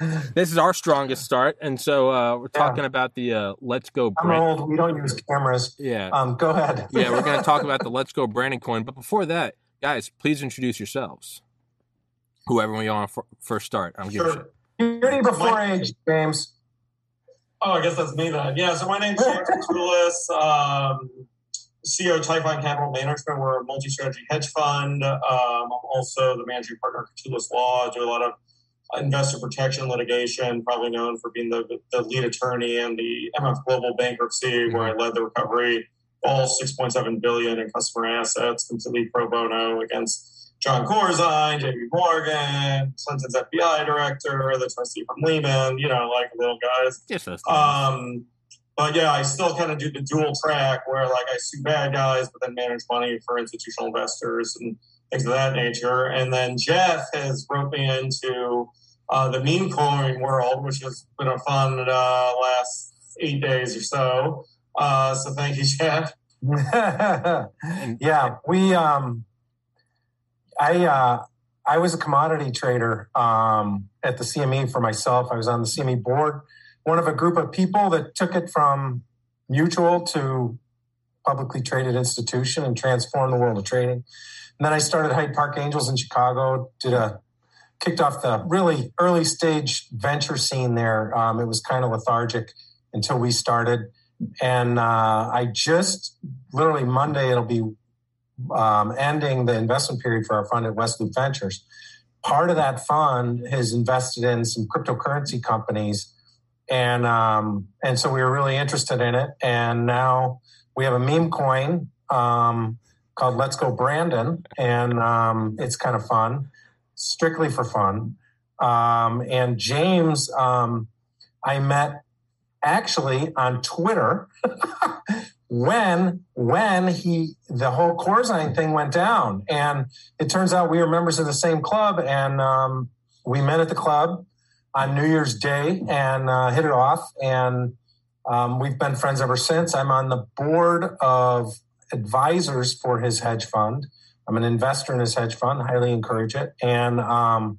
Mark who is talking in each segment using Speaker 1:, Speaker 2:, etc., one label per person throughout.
Speaker 1: this is our strongest start, and so uh, we're talking about the uh, Let's Go.
Speaker 2: I'm old. We don't use cameras.
Speaker 1: Yeah,
Speaker 2: Um, go ahead.
Speaker 1: yeah, we're going to talk about the Let's Go Brandon coin. But before that, guys, please introduce yourselves. Whoever we want to first start. I'm giving.
Speaker 3: Sure.
Speaker 2: Beauty before age, James.
Speaker 3: Oh, I guess that's me then. Yeah, so my name's James Koutoulas, um, CEO of Typhon Capital Management. We're a multi-strategy hedge fund. Um, I'm also the managing partner of Koutoulas Law. I do a lot of investor protection litigation, probably known for being the, the lead attorney in the MF Global bankruptcy, where I led the recovery, all 6.7 billion in customer assets, completely pro bono against John Corzine, JP Morgan, Clinton's FBI director, the trustee from Lehman, you know, like little guys.
Speaker 1: Those.
Speaker 3: Um, but yeah, I still kind of do the dual track where like I sue bad guys, but then manage money for institutional investors and things of that nature. And then Jeff has roped me into uh, the meme coin world, which has been a fun uh, last eight days or so. Uh, so thank you, Jeff.
Speaker 2: yeah, we. Um, I uh, I was a commodity trader um, at the CME for myself. I was on the CME board, one of a group of people that took it from mutual to publicly traded institution and transformed the world of trading. And then I started Hyde Park Angels in Chicago. Did a kicked off the really early stage venture scene there. Um, it was kind of lethargic until we started, and uh, I just literally Monday it'll be um, ending the investment period for our fund at West Loop Ventures. Part of that fund has invested in some cryptocurrency companies, and um, and so we were really interested in it. And now we have a meme coin um, called Let's Go Brandon, and um, it's kind of fun, strictly for fun. Um, and James, um, I met actually on Twitter. when when he the whole Corzine thing went down, and it turns out we were members of the same club, and um, we met at the club on New Year's Day and uh, hit it off, and um, we've been friends ever since. I'm on the board of advisors for his hedge fund. I'm an investor in his hedge fund. Highly encourage it, and um,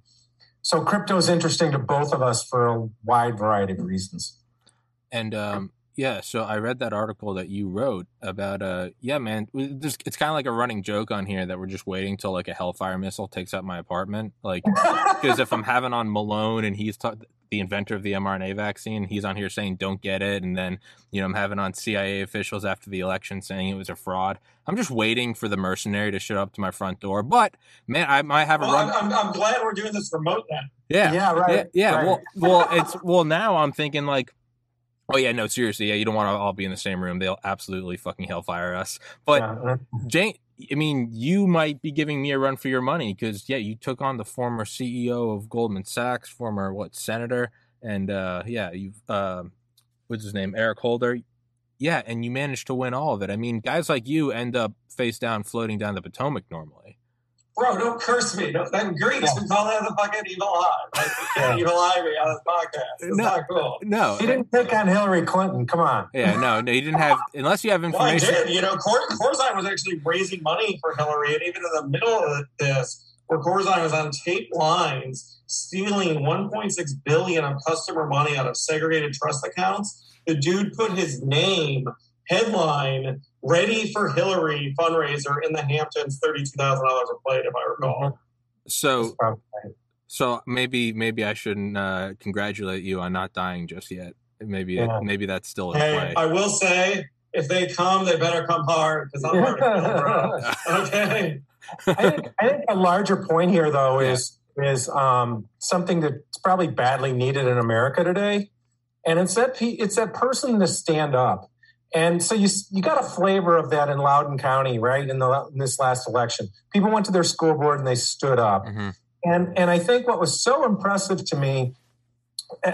Speaker 2: so crypto is interesting to both of us for a wide variety of reasons.
Speaker 1: And um, yeah, so I read that article that you wrote about uh yeah, man, there's, it's kind of like a running joke on here that we're just waiting till like a Hellfire missile takes out my apartment, like because if I'm having on Malone and he's ta- the inventor of the mRNA vaccine, he's on here saying don't get it, and then you know I'm having on CIA officials after the election saying it was a fraud. I'm just waiting for the mercenary to show up to my front door. But man, I might have a
Speaker 3: Well,
Speaker 1: run.
Speaker 3: I'm, I'm, I'm glad we're doing this remote then.
Speaker 1: yeah,
Speaker 2: Yeah, right.
Speaker 1: yeah, yeah.
Speaker 2: right.
Speaker 1: Well, well, it's well now. I'm thinking like, oh yeah, no, seriously, yeah. You don't want to all be in the same room. They'll absolutely fucking hellfire us. But
Speaker 2: Yeah.
Speaker 1: Jane, I mean, you might be giving me a run for your money because yeah, you took on the former CEO of Goldman Sachs, former what senator, and uh, yeah, you've uh, what's his name, Eric Holder. Yeah, and you managed to win all of it. I mean, guys like you end up face down, floating down the Potomac normally.
Speaker 3: Bro, don't curse me. Don't, Greeks
Speaker 2: Yeah.
Speaker 3: call that the fucking evil eye. Like, you can't evil eye me on this podcast. It's
Speaker 1: No.
Speaker 3: not cool.
Speaker 1: No,
Speaker 2: He didn't pick on Hillary Clinton. Come on.
Speaker 1: yeah, no, no, you didn't have unless you have
Speaker 3: Well, I
Speaker 1: information.
Speaker 3: did. You know, Cor- Corzine was actually raising money for Hillary, and even in the middle of this, where Corzine was on tape lines stealing 1.6 billion of customer money out of segregated trust accounts, the dude put his name headline "Ready for Hillary" fundraiser in the Hamptons, thirty-two thousand dollars a plate, if I recall.
Speaker 1: So,
Speaker 2: That's probably
Speaker 1: so maybe maybe I shouldn't uh, congratulate you on not dying just yet. Maybe
Speaker 2: Yeah.
Speaker 1: maybe that's still in
Speaker 3: Hey,
Speaker 1: play.
Speaker 3: I will say, if they come, they better come hard because I'm hard to kill, bro. Okay.
Speaker 2: I think I think a larger point here though is is um, something that's probably badly needed in America today, and it's that pe- it's that person to stand up. And so you you got a flavor of that in Loudoun County, right? In the in this last election, people went to their school board and they stood up.
Speaker 1: Mhm.
Speaker 2: And and I think what was so impressive to me,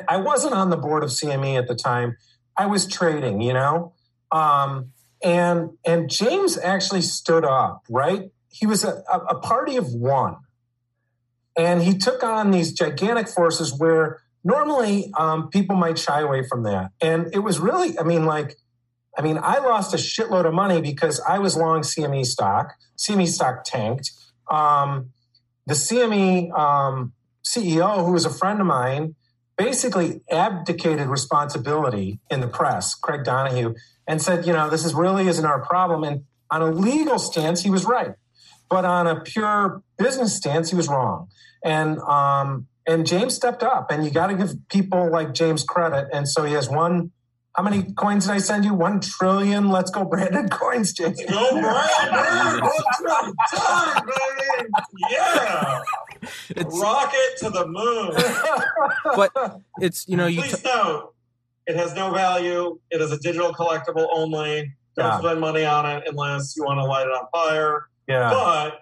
Speaker 2: I- wasn't on the board of CME at the time. I was trading, you know, um, and and James actually stood up, right? He was a, a, a party of one, and he took on these gigantic forces where normally um, people might shy away from that. And it was really, I mean, like, I mean, I lost a shitload of money because I was long CME stock. CME stock tanked. Um, the CME um, CEO, who was a friend of mine, basically abdicated responsibility in the press, Craig Donohue, and said, you know, this is really isn't our problem. And on a legal stance, he was right, but on a pure business stance, he was wrong. And um, and James stepped up, and you got to give people like James credit. And so he has one. How many coins did I send you? One trillion. Let's go, Brandon coins, James.
Speaker 3: Go, Brandon! Time, baby! Yeah!
Speaker 1: It's,
Speaker 3: Rocket to the moon.
Speaker 1: but it's you know you
Speaker 3: Please
Speaker 1: t-
Speaker 3: note, it has no value. It is a digital collectible only. Don't
Speaker 2: Yeah.
Speaker 3: spend money on it unless you want to light it on fire.
Speaker 2: Yeah,
Speaker 3: But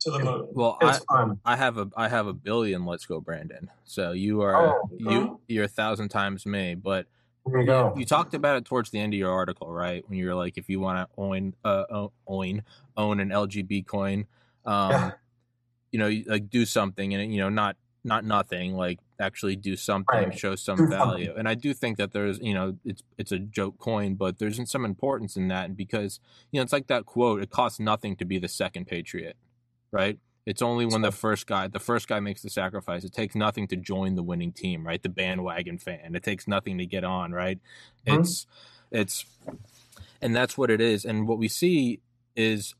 Speaker 3: to the moon.
Speaker 1: well I,
Speaker 2: fun.
Speaker 1: I have a I have a billion. Let's go, Brandon. So you are
Speaker 2: Oh.
Speaker 1: you you're a thousand times me. But
Speaker 2: There you go.
Speaker 1: you talked about it towards the end of your article, right? When you're like, if you want to own uh own own an LGB coin, um,
Speaker 2: Yeah.
Speaker 1: you know, like do something and you know not not nothing like actually do something
Speaker 2: Right.
Speaker 1: show some
Speaker 2: Do
Speaker 1: value
Speaker 2: something.
Speaker 1: and i do think that there's you know it's it's a joke coin but there's some importance in that because you know it's like that quote it costs nothing to be the second patriot right it's only when the first guy the first guy makes the sacrifice it takes nothing to join the winning team right? The bandwagon fan. It takes nothing to get on right?
Speaker 2: Mhm.
Speaker 1: it's it's and that's what it is. And what we see is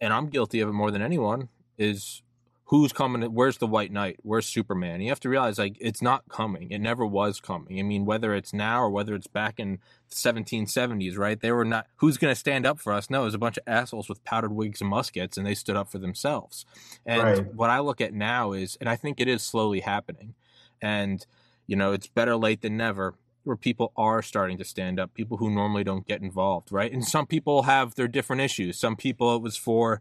Speaker 1: and i'm guilty of it more than anyone is who's coming where's the white knight? Where's superman? You have to realize like it's not coming. It never was coming. I mean whether it's now or whether it's back in the 1770s right? They were not who's going to stand up for us? No it was a bunch of assholes with powdered wigs and muskets and they stood up for themselves. And
Speaker 2: Right.
Speaker 1: what i look at now is and i think it is slowly happening and you know it's better late than never where people are starting to stand up people who normally don't get involved right? And some people have their different issues. Some people it was for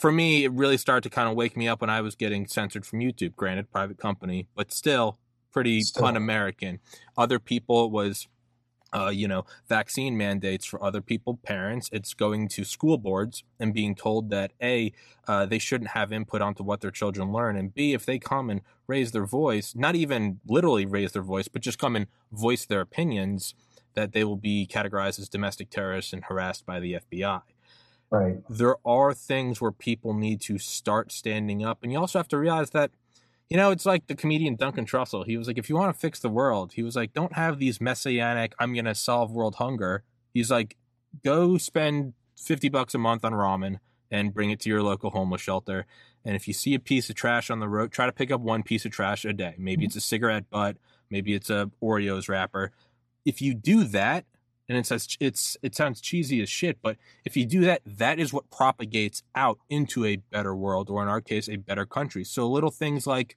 Speaker 1: for me, it really started to kind of wake me up when I was getting censored from YouTube. Granted, private company, but still pretty
Speaker 2: Still.
Speaker 1: un-American. Other people was, uh, you know, vaccine mandates for other people, parents. It's going to school boards and being told that a uh, they shouldn't have input onto what their children learn, and b if they come and raise their voice, not even literally raise their voice, but just come and voice their opinions, that they will be categorized as domestic terrorists and harassed by the FBI
Speaker 2: Right.
Speaker 1: there are things where people need to start standing up. And you also have to realize that, you know, it's like the comedian Duncan Trussell. He was like, if you want to fix the world, he was like, don't have these messianic, I'm going to solve world hunger. He's like, go spend 50 bucks a month on ramen and bring it to your local homeless shelter. And if you see a piece of trash on the road, try to pick up one piece of trash a day. Maybe mm-hmm. it's a cigarette butt, maybe it's a Oreos wrapper. If you do that, and it says it's it sounds cheesy as shit, but if you do that, that is what propagates out into a better world, or in our case, a better country. So little things like,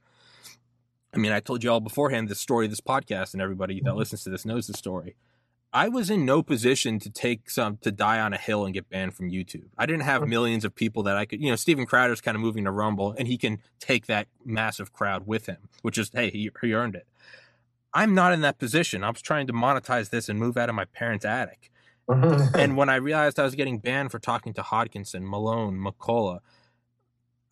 Speaker 1: I mean, I told you all beforehand the story of this podcast, and everybody that mm-hmm. listens to this knows the story. I was in no position to take some to die on a hill and get banned from YouTube. I didn't have mm-hmm. millions of people that I could, you know, Steven Crowder's kind of moving to Rumble, and he can take that massive crowd with him, which is, hey, he, he earned it. I'm not in that position. I was trying to monetize this and move out of my parents' attic. and when I realized I was getting banned for talking to Hodkinson, Malone, McCullough,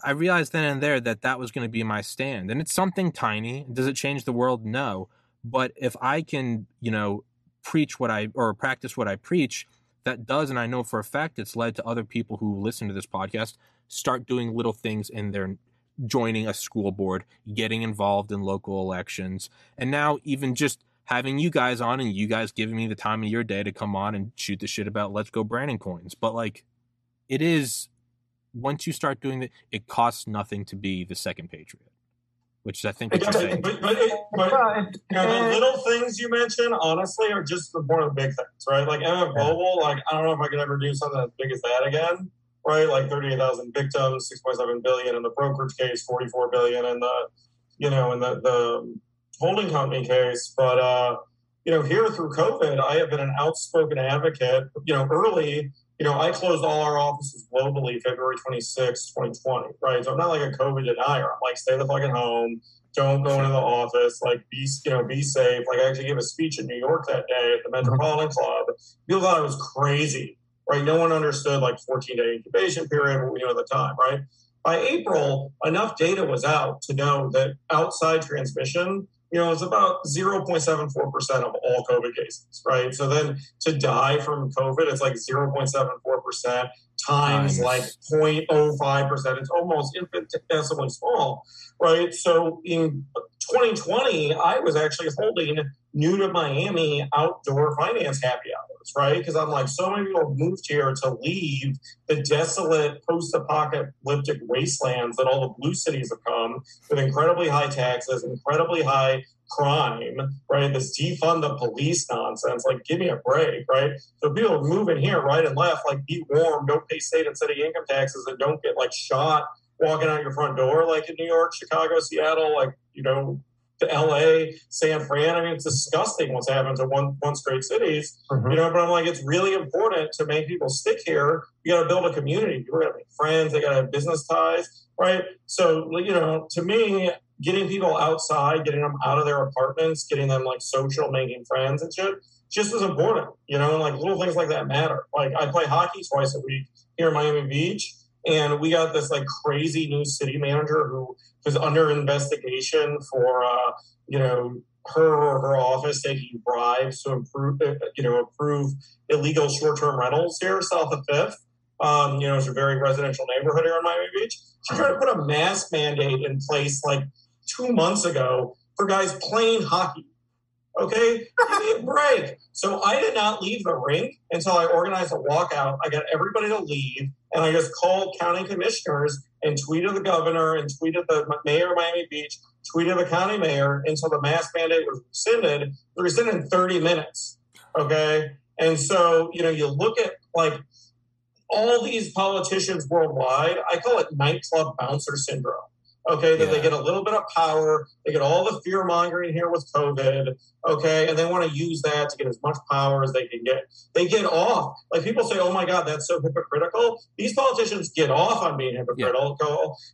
Speaker 1: I realized then and there that that was going to be my stand. And it's something tiny. Does it change the world? No. But if I can, you know, preach what I or practice what I preach, that does, and I know for a fact it's led to other people who listen to this podcast start doing little things in their joining a school board, getting involved in local elections, and now even just having you guys on and you guys giving me the time of your day to come on and shoot the shit about let's go Brandon coins. But like it is once you start doing that, it costs nothing to be the second patriot. Which I think
Speaker 3: But,
Speaker 1: what you're saying.
Speaker 3: but, but, it, but you know, the little things you mentioned, honestly, are just the more of the big things, right? Like MF Global, like I don't know if I could ever do something as big as that again, right? Like 38,000 victims, 6.7 billion in the brokerage case, 44 billion in the, you know, in the, the holding company case. But, uh, you know, here through COVID, I have been an outspoken advocate. You know, early, you know, I closed all our offices globally February 26, 2020, right? So I'm not like a COVID denier. I'm like, stay the fuck at home. Don't go into the office. Like, be you know, be safe. Like, I actually gave a speech in New York that day at the Metropolitan Club. People thought I was crazy, right? No one understood like 14 day incubation period, what we knew at the time, right? By April, enough data was out to know that outside transmission, you know, is about 0.74% of all COVID cases, right? So then to die from COVID, it's like 0.74% times
Speaker 1: Times.
Speaker 3: like 0.05%. It's almost infinitesimally small, right? So in 2020, I was actually holding new to Miami outdoor finance happy hours, right? Because I'm like, so many people moved here to leave the desolate post apocalyptic wastelands that all the blue cities have come with incredibly high taxes, incredibly high crime, right? This defund the police nonsense. Like, give me a break, right? So people moving here right and left, like, be warm, don't pay state and city income taxes, and don't get like shot walking out your front door, like in New York, Chicago, Seattle, like, you know, to LA, San Fran. I mean, it's disgusting what's happened to one one straight cities. Mm-hmm. You know, but I'm like, it's really important to make people stick here. You got to build a community. People got to make friends. They got to have business ties, right? So, you know, to me, getting people outside, getting them out of their apartments, getting them like social, making friends and shit, just as important. You know, like little things like that matter. Like I play hockey twice a week here in Miami Beach, and we got this like crazy new city manager who was under investigation for uh, you know her or her office taking bribes to improve uh, you know approve illegal short-term rentals here south of Fifth. Um, you know, it's a very residential neighborhood here in Miami Beach. She tried to put a mask mandate in place like two months ago for guys playing hockey. Okay, give me a break. So I did not leave the rink until I organized a walkout. I got everybody to leave, and I just called county commissioners and tweeted the governor and tweeted the mayor of Miami Beach, tweeted the county mayor until the mask mandate was rescinded. It rescinded in 30 minutes. Okay, and so you know you look at like all these politicians worldwide. I call it nightclub bouncer syndrome okay, that yeah. they get a little bit of power, they get all the fear mongering here with COVID, okay, and they want to use that to get as much power as they can get. They get off. Like people say, oh my God, that's so hypocritical. These politicians get off on being hypocritical.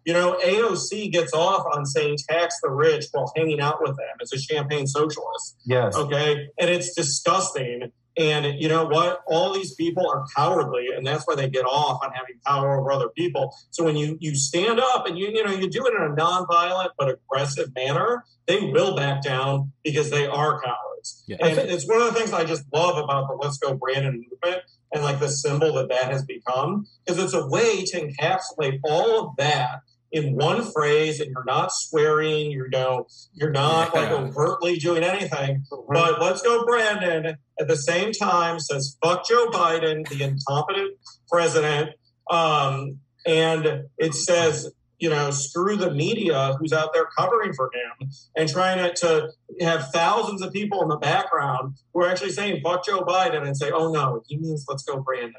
Speaker 3: Yeah. You know, AOC gets off on saying tax the rich while hanging out with them as a champagne socialist.
Speaker 2: Yes.
Speaker 3: Okay. And it's disgusting. And you know what? All these people are cowardly, and that's why they get off on having power over other people. So when you you stand up and you you know you do it in a nonviolent but aggressive manner, they will back down because they are cowards. Yeah. And it's one of the things I just love about the Let's Go Brandon movement and like the symbol that that has become, because it's a way to encapsulate all of that in one phrase and you're not swearing, you know, you're not yeah. like overtly doing anything. Mm-hmm. But let's go, Brandon, at the same time says, fuck Joe Biden, the incompetent president. Um, and it says, you know, screw the media who's out there covering for him and trying to, to have thousands of people in the background who are actually saying fuck Joe Biden and say, oh no, he means let's go Brandon.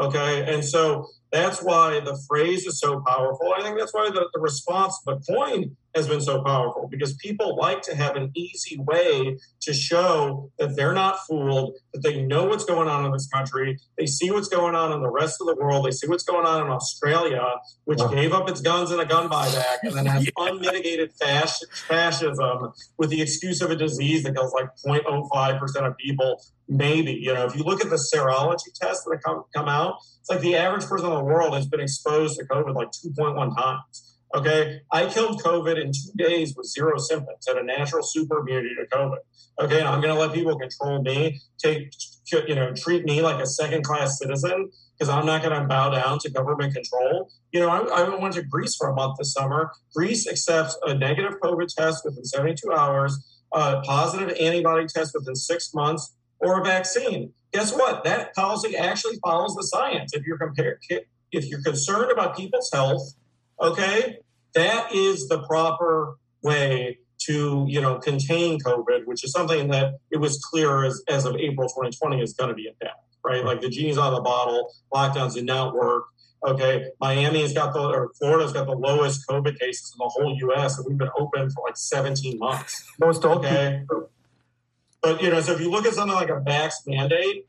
Speaker 3: Okay. And so that's why the phrase is so powerful. I think that's why the, the response, the coin has been so powerful because people like to have an easy way to show that they're not fooled, that they know what's going on in this country. They see what's going on in the rest of the world. They see what's going on in Australia, which gave up its guns in a gun buyback and then has yeah. unmitigated fasc- fascism with the excuse of a disease that kills like 0.05% of people, maybe. You know, if you look at the serology tests that come, come out, it's like the average person in the world has been exposed to COVID like 2.1 times. Okay, I killed COVID in two days with zero symptoms, had a natural super immunity to COVID. Okay, I'm going to let people control me, take, you know, treat me like a second class citizen because I'm not going to bow down to government control. You know, I, I, went to Greece for a month this summer. Greece accepts a negative COVID test within 72 hours, a positive antibody test within six months, or a vaccine. Guess what? That policy actually follows the science. If you're compared, if you're concerned about people's health, okay, that is the proper way to you know contain COVID, which is something that it was clear as, as of April 2020 is going to be intact, right? Like the genie's out of the bottle, lockdowns did not work. Okay, Miami's got the or Florida's got the lowest COVID cases in the whole U.S. and we've been open for like 17 months.
Speaker 2: Most
Speaker 3: okay. But you know, so if you look at something like a vax mandate,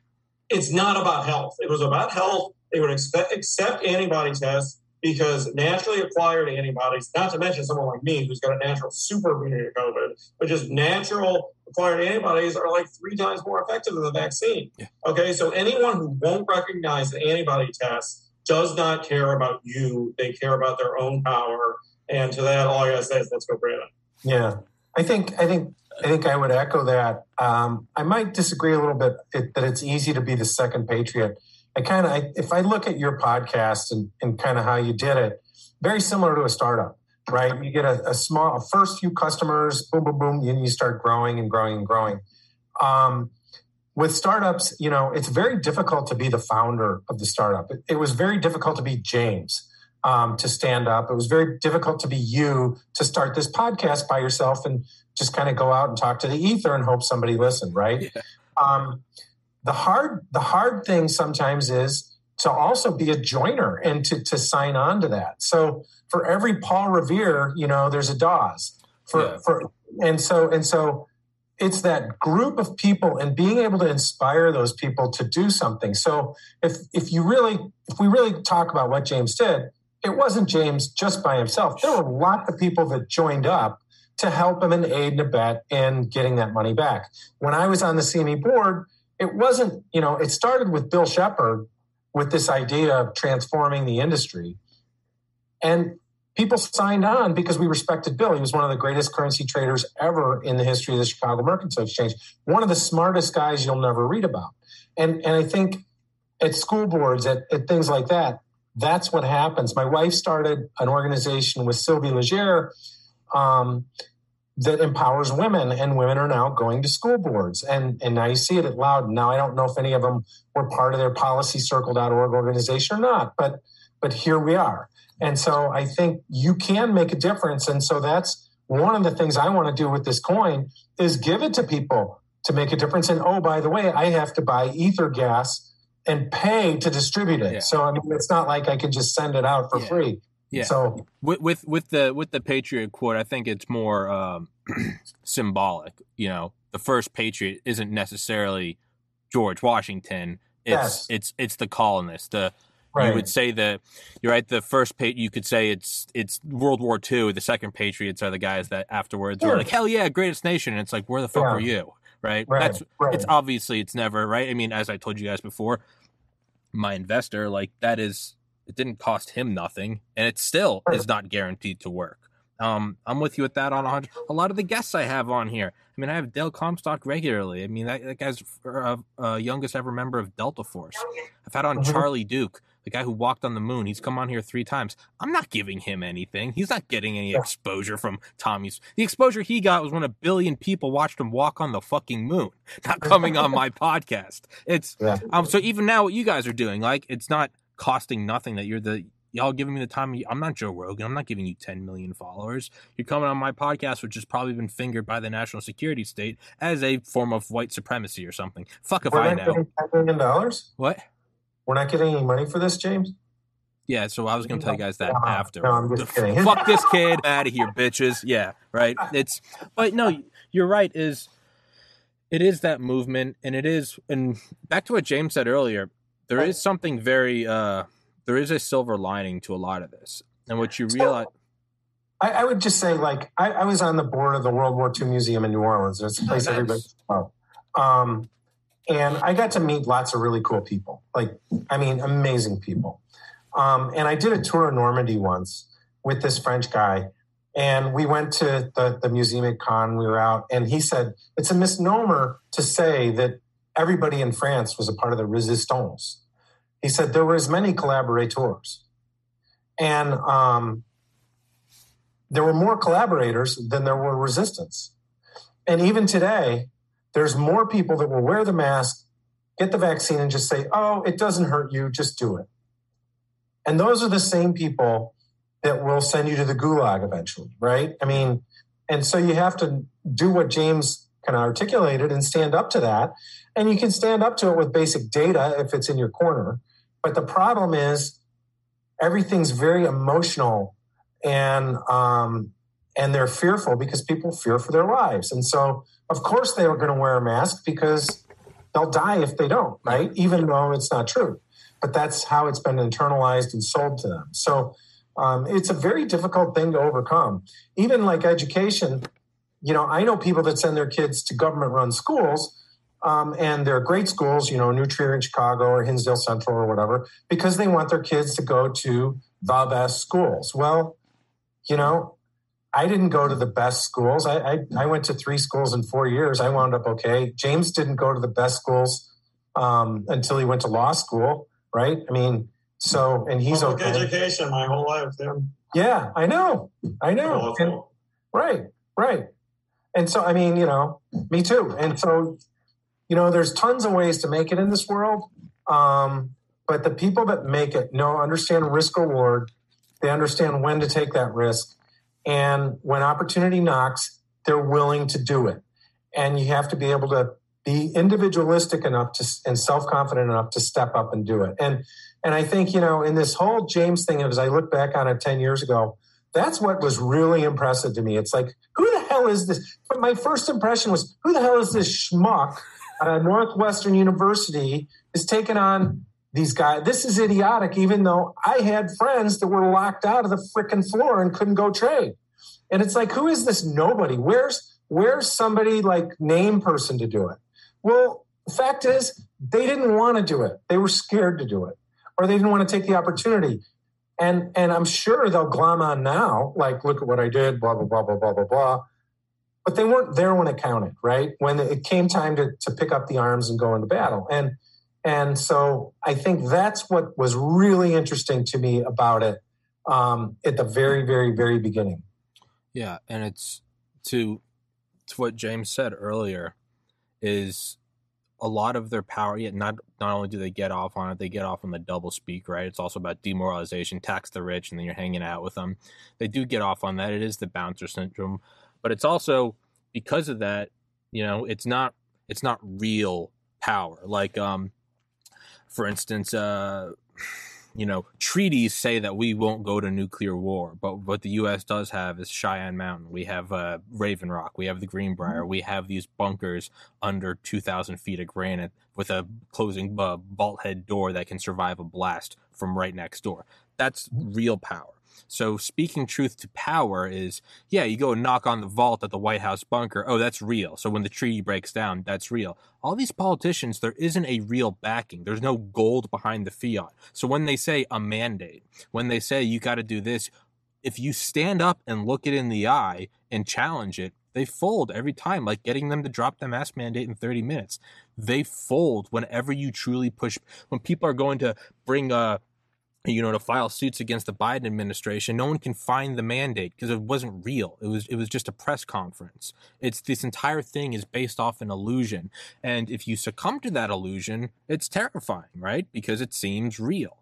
Speaker 3: it's not about health. It was about health. They would expect, accept antibody tests because naturally acquired antibodies, not to mention someone like me who's got a natural super immunity to COVID, but just natural acquired antibodies are like three times more effective than the vaccine. Yeah. Okay, so anyone who won't recognize the antibody test does not care about you. They care about their own power. And to that, all I gotta say is let's go, Brandon.
Speaker 2: Yeah, I think I think I think I would echo that. Um, I might disagree a little bit it, that it's easy to be the second patriot. I kind of, if I look at your podcast and, and kind of how you did it, very similar to a startup. right? You get a, a small, a first few customers, boom, boom, boom, and you start growing and growing and growing. Um, with startups, you know, it's very difficult to be the founder of the startup. It, it was very difficult to be James um, to stand up. It was very difficult to be you to start this podcast by yourself and just kind of go out and talk to the ether and hope somebody listened, right? Yeah. Um, the hard the hard thing sometimes is to also be a joiner and to, to sign on to that. So for every Paul Revere, you know, there's a Dawes. For yeah. for and so and so it's that group of people and being able to inspire those people to do something. So if if you really if we really talk about what James did, it wasn't James just by himself. There were a lot of people that joined up to help him and aid and abet in getting that money back. When I was on the CME board, it wasn't, you know, it started with Bill Shepard with this idea of transforming the industry. And people signed on because we respected Bill. He was one of the greatest currency traders ever in the history of the Chicago Mercantile Exchange, one of the smartest guys you'll never read about. And, and I think at school boards, at, at things like that, that's what happens. My wife started an organization with Sylvie Legere um, that empowers women, and women are now going to school boards. And, and now you see it at Loud. Now, I don't know if any of them were part of their policycircle.org organization or not, but, but here we are. And so I think you can make a difference. And so that's one of the things I want to do with this coin is give it to people to make a difference. And oh, by the way, I have to buy ether gas and pay to distribute it. Yeah. So I mean, it's not like I can just send it out for yeah. free.
Speaker 1: Yeah. So with, with with the with the Patriot quote, I think it's more um, symbolic. You know, the first Patriot isn't necessarily George Washington. It's yes. it's it's the colonists. The right. you would say that you're right. The first page you could say it's it's World War II. The second Patriots are the guys that afterwards sure. were like, hell yeah, greatest nation. And it's like, where the fuck yeah. are you? Right? right? That's right. it's obviously it's never right. I mean, as I told you guys before, my investor like that is it didn't cost him nothing, and it still is not guaranteed to work. Um, I'm with you with that on a, a lot of the guests I have on here. I mean, I have Dale Comstock regularly. I mean, that, that guy's uh, uh, youngest ever member of Delta Force. I've had on mm-hmm. Charlie Duke, the guy who walked on the moon. He's come on here three times. I'm not giving him anything. He's not getting any exposure from Tommy's. The exposure he got was when a billion people watched him walk on the fucking moon, not coming on my podcast. It's yeah. um. So even now, what you guys are doing, like, it's not costing nothing that you're the y'all giving me the time. I'm not Joe Rogan. I'm not giving you 10 million followers. You're coming on my podcast, which has probably been fingered by the national security state as a form of white supremacy or something. Fuck if We're I know.
Speaker 2: $10 million?
Speaker 1: What?
Speaker 2: We're not getting any money for this, James?
Speaker 1: Yeah, so I was going to tell you guys that
Speaker 2: no,
Speaker 1: after.
Speaker 2: No, I'm just kidding.
Speaker 1: Fuck this kid out of here, bitches. Yeah, right. It's, but no, you're right. Is it is that movement, and it is, and back to what James said earlier there is something very uh there is a silver lining to a lot of this. And what you realize
Speaker 2: I, I, would just say like I, I, was on the board of the world war ii museum in new orleans. It's a place nice. everybody um, and i got to meet lots of really cool people. Like i mean amazing people. Um, and i did a tour of normandy once with this french guy. And we went to the, the museum at Caen. We were out, and he said it's a misnomer to say that everybody in France was a part of the resistance. He said there were as many collaborators. And um, there were more collaborators than there were resistance. And even today, there's more people that will wear the mask, get the vaccine, and just say, oh, it doesn't hurt you, just do it. And those are the same people that will send you to the gulag eventually, right? I mean, and so you have to do what James kind of articulated and stand up to that. And you can stand up to it with basic data if it's in your corner. But the problem is everything's very emotional and um, and they're fearful because people fear for their lives. And so of course they are going to wear a mask because they'll die if they don't, right? Even though it's not true. But that's how it's been internalized and sold to them. So um, it's a very difficult thing to overcome. Even like education, you know, I know people that send their kids to government run schools. Um, and they're great schools, you know, New Trier in Chicago or Hinsdale Central or whatever, because they want their kids to go to the best schools. Well, you know, I didn't go to the best schools. I, I, I went to three schools in four years. I wound up okay. James didn't go to the best schools um, until he went to law school, right? I mean, so and he's
Speaker 3: Public
Speaker 2: okay.
Speaker 3: education my whole life. Yeah.
Speaker 2: Yeah, I know. I know. And- right, right. And so, I mean, you know, me too. And so, you know, there's tons of ways to make it in this world. Um, but the people that make it know, understand risk reward. They understand when to take that risk. And when opportunity knocks, they're willing to do it. And you have to be able to be individualistic enough to, and self-confident enough to step up and do it. And and I think, you know, in this whole James thing, as I look back on it 10 years ago, that's what was really impressive to me. It's like, who the hell is this? But my first impression was, who the hell is this schmuck at Northwestern University is taking on these guys? This is idiotic, even though I had friends that were locked out of the freaking floor and couldn't go trade. And it's like, who is this nobody? Where's where's somebody like name person to do it? Well, fact is, they didn't want to do it. They were scared to do it, or they didn't want to take the opportunity. And and I'm sure they'll glom on now, like, look at what I did, blah blah blah blah blah blah blah. But they weren't there when it counted, right? When it came time to to pick up the arms and go into battle. And and so I think that's what was really interesting to me about it um, at the very very very beginning.
Speaker 1: Yeah, and it's to to what James said earlier is a lot of their power. Yet not not only do they get off on it, they get off on the double speak. Right, it's also about demoralization, tax the rich, and then you're hanging out with them. They do get off on that. It is the bouncer syndrome, but it's also because of that. You know, it's not it's not real power. Like, um, for instance, uh, you know, treaties say that we won't go to nuclear war, but what the U.S. does have is Cheyenne Mountain. We have uh, Raven Rock. We have the Greenbrier. We have these bunkers under 2,000 feet of granite with a closing uh, bolt head door that can survive a blast from right next door. That's real power. So speaking truth to power is, yeah, you go knock on the vault at the White House bunker. Oh, that's real. So when the treaty breaks down, that's real. All these politicians, there isn't a real backing. There's no gold behind the fiat. So when they say a mandate, when they say you got to do this, if you stand up and look it in the eye and challenge it, they fold every time, like getting them to drop the mask mandate in 30 minutes. They fold whenever you truly push. When people are going to bring uh, you know, to file suits against the Biden administration, no one can find the mandate because it wasn't real. It was it was just a press conference. It's this entire thing is based off an illusion. And if you succumb to that illusion, it's terrifying, right? Because it seems real.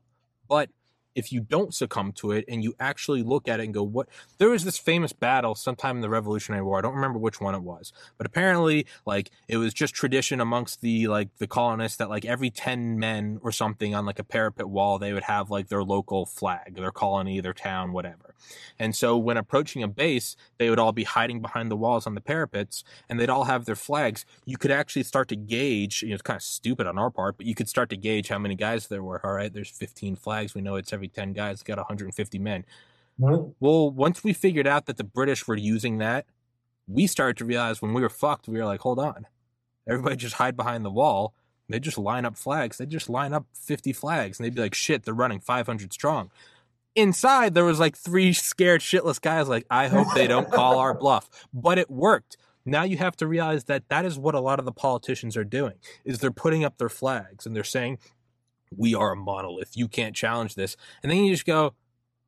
Speaker 1: But if you don't succumb to it and you actually look at it and go, what? There was this famous battle sometime in the Revolutionary War. I don't remember which one it was, but apparently, like, it was just tradition amongst the, like, the colonists that, like, every 10 men or something on, like, a parapet wall, they would have, like, their local flag, their colony, their town, whatever. And so when approaching a base, they would all be hiding behind the walls on the parapets and they'd all have their flags. You could actually start to gauge, you know, it's kind of stupid on our part, but you could start to gauge how many guys there were. All right, there's 15 flags. We know it's every 10 guys, got 150 men. Well, once we figured out that the British were using that, we started to realize when we were fucked, we were like, hold on. Everybody just hide behind the wall. They just line up flags. They just line up 50 flags and they'd be like, shit, they're running 500 strong. Inside, there was like three scared shitless guys, like, I hope they don't call our bluff. But it worked. Now you have to realize that that is what a lot of the politicians are doing is they're putting up their flags and they're saying, we are a monolith. You can't challenge this. And then you just go,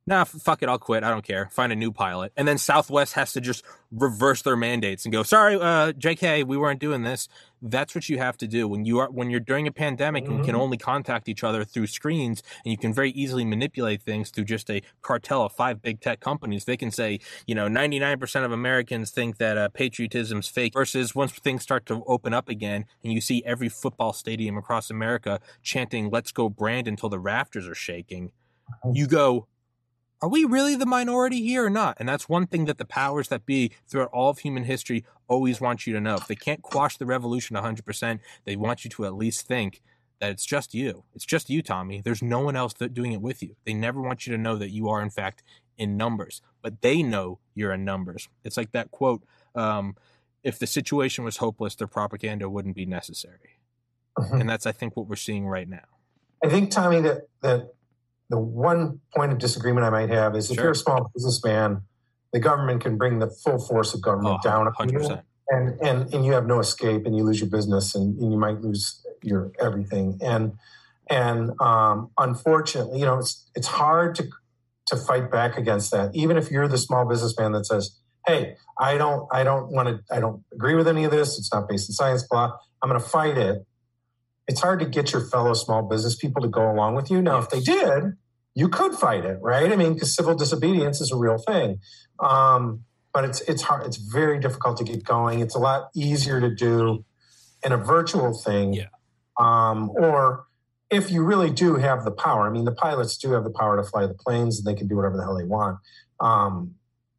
Speaker 1: nah, fuck it, I'll quit. I don't care. Find a new pilot. And then Southwest has to just reverse their mandates and go, sorry, uh, JK, we weren't doing this. That's what you have to do when you are when you're during a pandemic and you can only contact each other through screens and you can very easily manipulate things through just a cartel of five big tech companies. They can say, you know, 99% of Americans think that uh, patriotism's fake versus once things start to open up again and you see every football stadium across America chanting, let's go brand until the rafters are shaking. You go, are we really the minority here or not? And that's one thing that the powers that be throughout all of human history always want you to know. If they can't quash the revolution 100%, they want you to at least think that it's just you. It's just you, Tommy. There's no one else that doing it with you. They never want you to know that you are, in fact, in numbers, but they know you're in numbers. It's like that quote um, if the situation was hopeless, their propaganda wouldn't be necessary.
Speaker 2: Mhm.
Speaker 1: And that's, I think, what we're seeing right now.
Speaker 2: I think, Tommy, that, that the one point of disagreement I might have is if
Speaker 1: Sure.
Speaker 2: you're a small businessman, the government can bring the full force of government
Speaker 1: Oh,
Speaker 2: down on you, and, and, and you have no escape and you lose your business and, and you might lose your everything. And, and um, unfortunately, you know, it's, it's hard to, to fight back against that. Even if you're the small businessman that says, "Hey, I don't, I don't want to, I don't agree with any of this. It's not based in science. Blah. I'm going to fight it." It's hard to get your fellow small business people to go along with you. Now, if they did, you could fight it, right? I mean, because civil disobedience is a real thing. Um, but it's it's hard. It's very difficult to get going. It's a lot easier to do in a virtual thing,
Speaker 1: Yeah.
Speaker 2: um, or if you really do have the power. I mean, the pilots do have the power to fly the planes, and they can do whatever the hell they want. Um,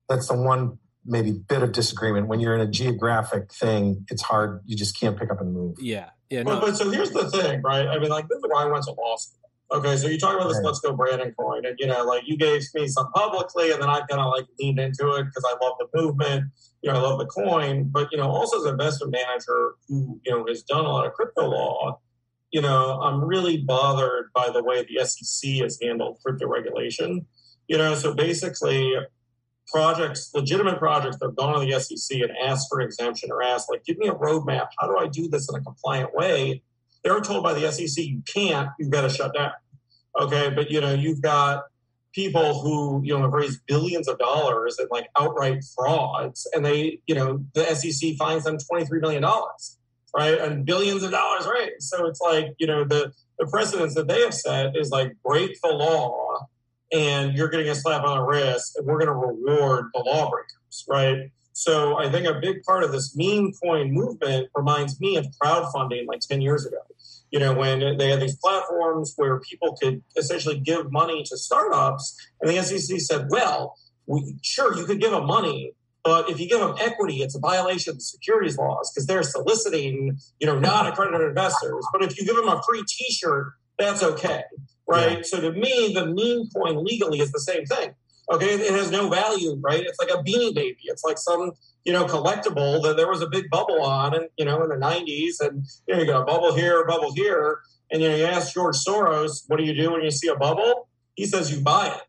Speaker 2: that's the one maybe bit of disagreement when you're in a geographic thing. It's hard. You just can't pick up and move.
Speaker 1: Yeah. Yeah.
Speaker 3: But, but so here's the thing, right? I mean, like this is why I went to law school. Okay, so you talk about this
Speaker 2: Right.
Speaker 3: Let's Go Brandon coin, and you know, like you gave me some publicly, and then I kind of like leaned into it because I love the movement. You know, I love the coin, but you know, also as an investment manager who you know has done a lot of crypto law, you know, I'm really bothered by the way the SEC has handled crypto regulation. You know, so basically, projects, legitimate projects that have gone to the SEC and asked for exemption or asked, like, give me a roadmap. How do I do this in a compliant way? They're told by the SEC, you can't, you've got to shut down. Okay. But, you know, you've got people who, you know, have raised billions of dollars in like outright frauds and they, you know, the SEC fines them $23 million, right? And billions of dollars raised. So it's like, you know, the, the precedents that they have set is like break the law and you're getting a slap on the wrist and we're going to reward the lawbreakers, right? So I think a big part of this meme coin movement reminds me of crowdfunding like 10 years ago. You know, when they had these platforms where people could essentially give money to startups, and the SEC said, well, we, sure, you could give them money, but if you give them equity, it's a violation of the securities laws because they're soliciting, you know, non accredited investors. But if you give them a free t shirt, that's okay right? So to me, the meme coin legally is the same thing. Okay, it has no value, right? It's like a beanie baby. It's like some you know collectible that there was a big bubble on, and you know in the '90s, and you know you got a bubble here, a bubble here, and you know you ask George Soros, what do you do when you see a bubble? He says you buy it.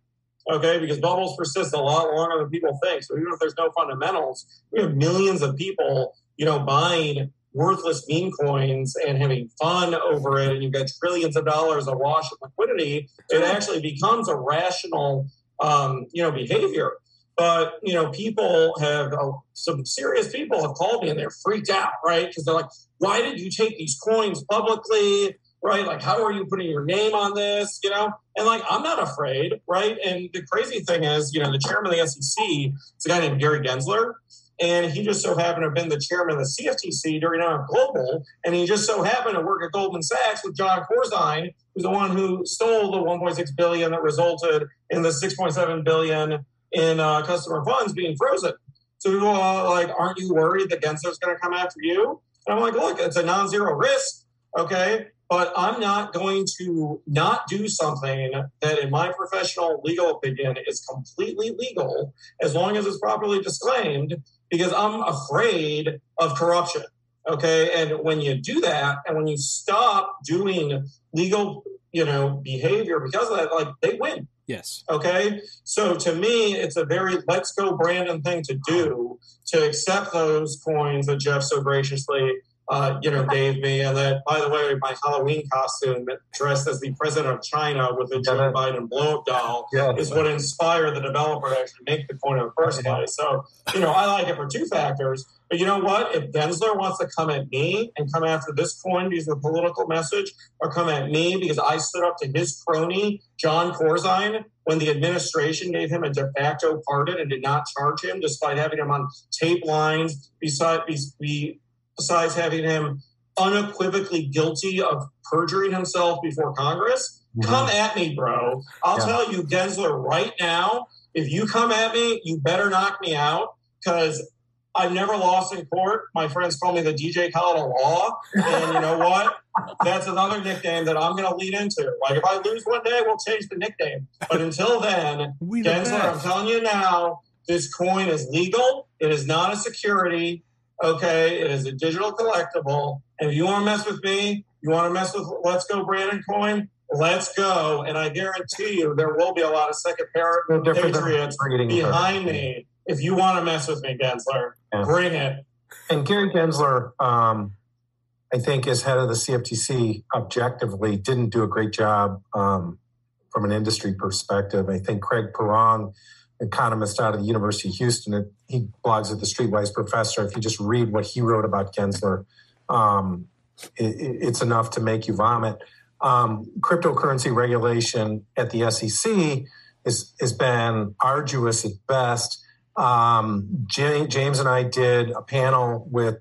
Speaker 3: Okay, because bubbles persist a lot longer than people think. So even if there's no fundamentals, we have millions of people, you know, buying worthless meme coins and having fun over it, and you've got trillions of dollars awash in liquidity, it actually becomes a rational, um, you know, behavior. But you know, people have uh, some serious people have called me and they're freaked out, right? Because they're like, "Why did you take these coins publicly?" Right? Like, how are you putting your name on this? You know, and like, I'm not afraid, right? And the crazy thing is, you know, the chairman of the SEC is a guy named Gary Gensler and he just so happened to have been the chairman of the CFTC during MF Global, and he just so happened to work at Goldman Sachs with John Corzine, who's the one who stole the 1.6 billion that resulted in the 6.7 billion in uh, customer funds being frozen. So people are like, aren't you worried that Gensler's going to come after you? And I'm like, look, it's a non-zero risk, okay, but I'm not going to not do something that, in my professional legal opinion, is completely legal as long as it's properly disclaimed because I'm afraid of corruption. Okay. And when you do that and when you stop doing legal, you know, behavior because of that, like they win.
Speaker 1: Yes.
Speaker 3: Okay. So to me, it's a very let's go Brandon thing to do to accept those coins that Jeff so graciously uh, you know, gave me. And that, by the way, my Halloween costume dressed as the president of China with a Joe
Speaker 2: Yeah.
Speaker 3: Biden blow up doll
Speaker 2: Yeah.
Speaker 3: is what inspired the developer to actually make the coin in the first place. So, you know, I like it for two factors. But you know what? If Gensler wants to come at me and come after this coin because of the political message, or come at me because I stood up to his crony, John Corzine, when the administration gave him a de facto pardon and did not charge him, despite having him on tape lines, beside, be, be, besides having him unequivocally guilty of perjuring himself before Congress, come at me, bro. I'll
Speaker 2: Yeah.
Speaker 3: tell you, Gensler, right now, if you come at me, you better knock me out because I've never lost in court. My friends call me the DJ of law. And you know what? That's another nickname that I'm going to lead into. Like, if I lose one day, we'll change the nickname. But until then, Gensler, I'm telling you now, this coin is legal. It is not a security. Okay. It is a digital collectible. And if you want to mess with me, you want to mess with Let's Go Brandon coin, let's go. And I guarantee you there will be a lot of second pair
Speaker 2: No
Speaker 3: Patriots behind me. If you want to mess with me, Gensler,
Speaker 2: Yeah.
Speaker 3: bring it.
Speaker 2: And Gary Gensler, um, I think, as head of the CFTC, objectively didn't do a great job um, from an industry perspective. I think Craig Pirrong, economist out of the University of Houston, he blogs at the Streetwise Professor. If you just read what he wrote about Gensler, um, it, it's enough to make you vomit. Um, cryptocurrency regulation at the SEC is, has been arduous at best. Um, James and I did a panel with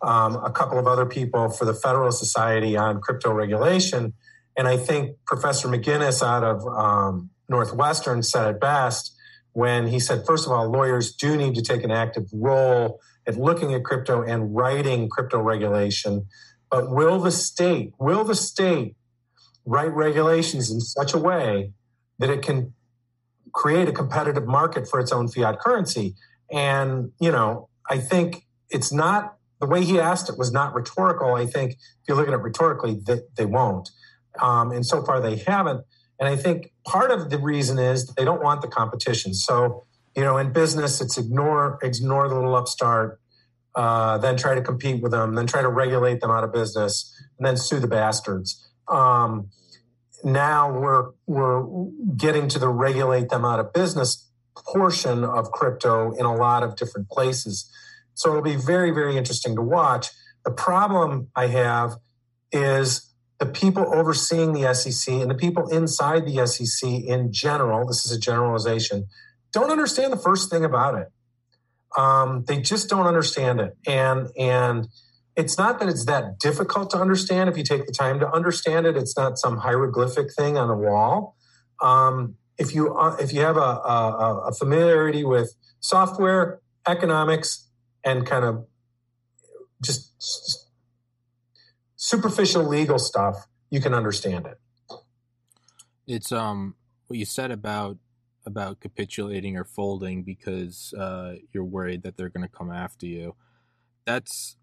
Speaker 2: um, a couple of other people for the Federalist Society on crypto regulation. And I think Professor McGinnis out of um, Northwestern said it best when he said, first of all, lawyers do need to take an active role at looking at crypto and writing crypto regulation. But will the state, will the state write regulations in such a way that it can create a competitive market for its own fiat currency? And, you know, I think it's not the way he asked it was not rhetorical. I think if you look at it rhetorically, they, they won't. Um, and so far they haven't. And I think part of the reason is they don't want the competition. So, you know, in business, it's ignore ignore the little upstart, uh, then try to compete with them, then try to regulate them out of business, and then sue the bastards. Um, now we're we're getting to the regulate them out of business portion of crypto in a lot of different places. So it'll be very, very interesting to watch. The problem I have is the people overseeing the SEC and the people inside the SEC in general, this is a generalization, don't understand the first thing about it. Um, they just don't understand it. And, and it's not that it's that difficult to understand if you take the time to understand it. It's not some hieroglyphic thing on a wall. Um, if you uh, if you have a, a, a familiarity with software, economics, and kind of just superficial legal stuff, you can understand it.
Speaker 1: It's um what you said about about capitulating or folding because uh, you're worried that they're going to come after you. That's,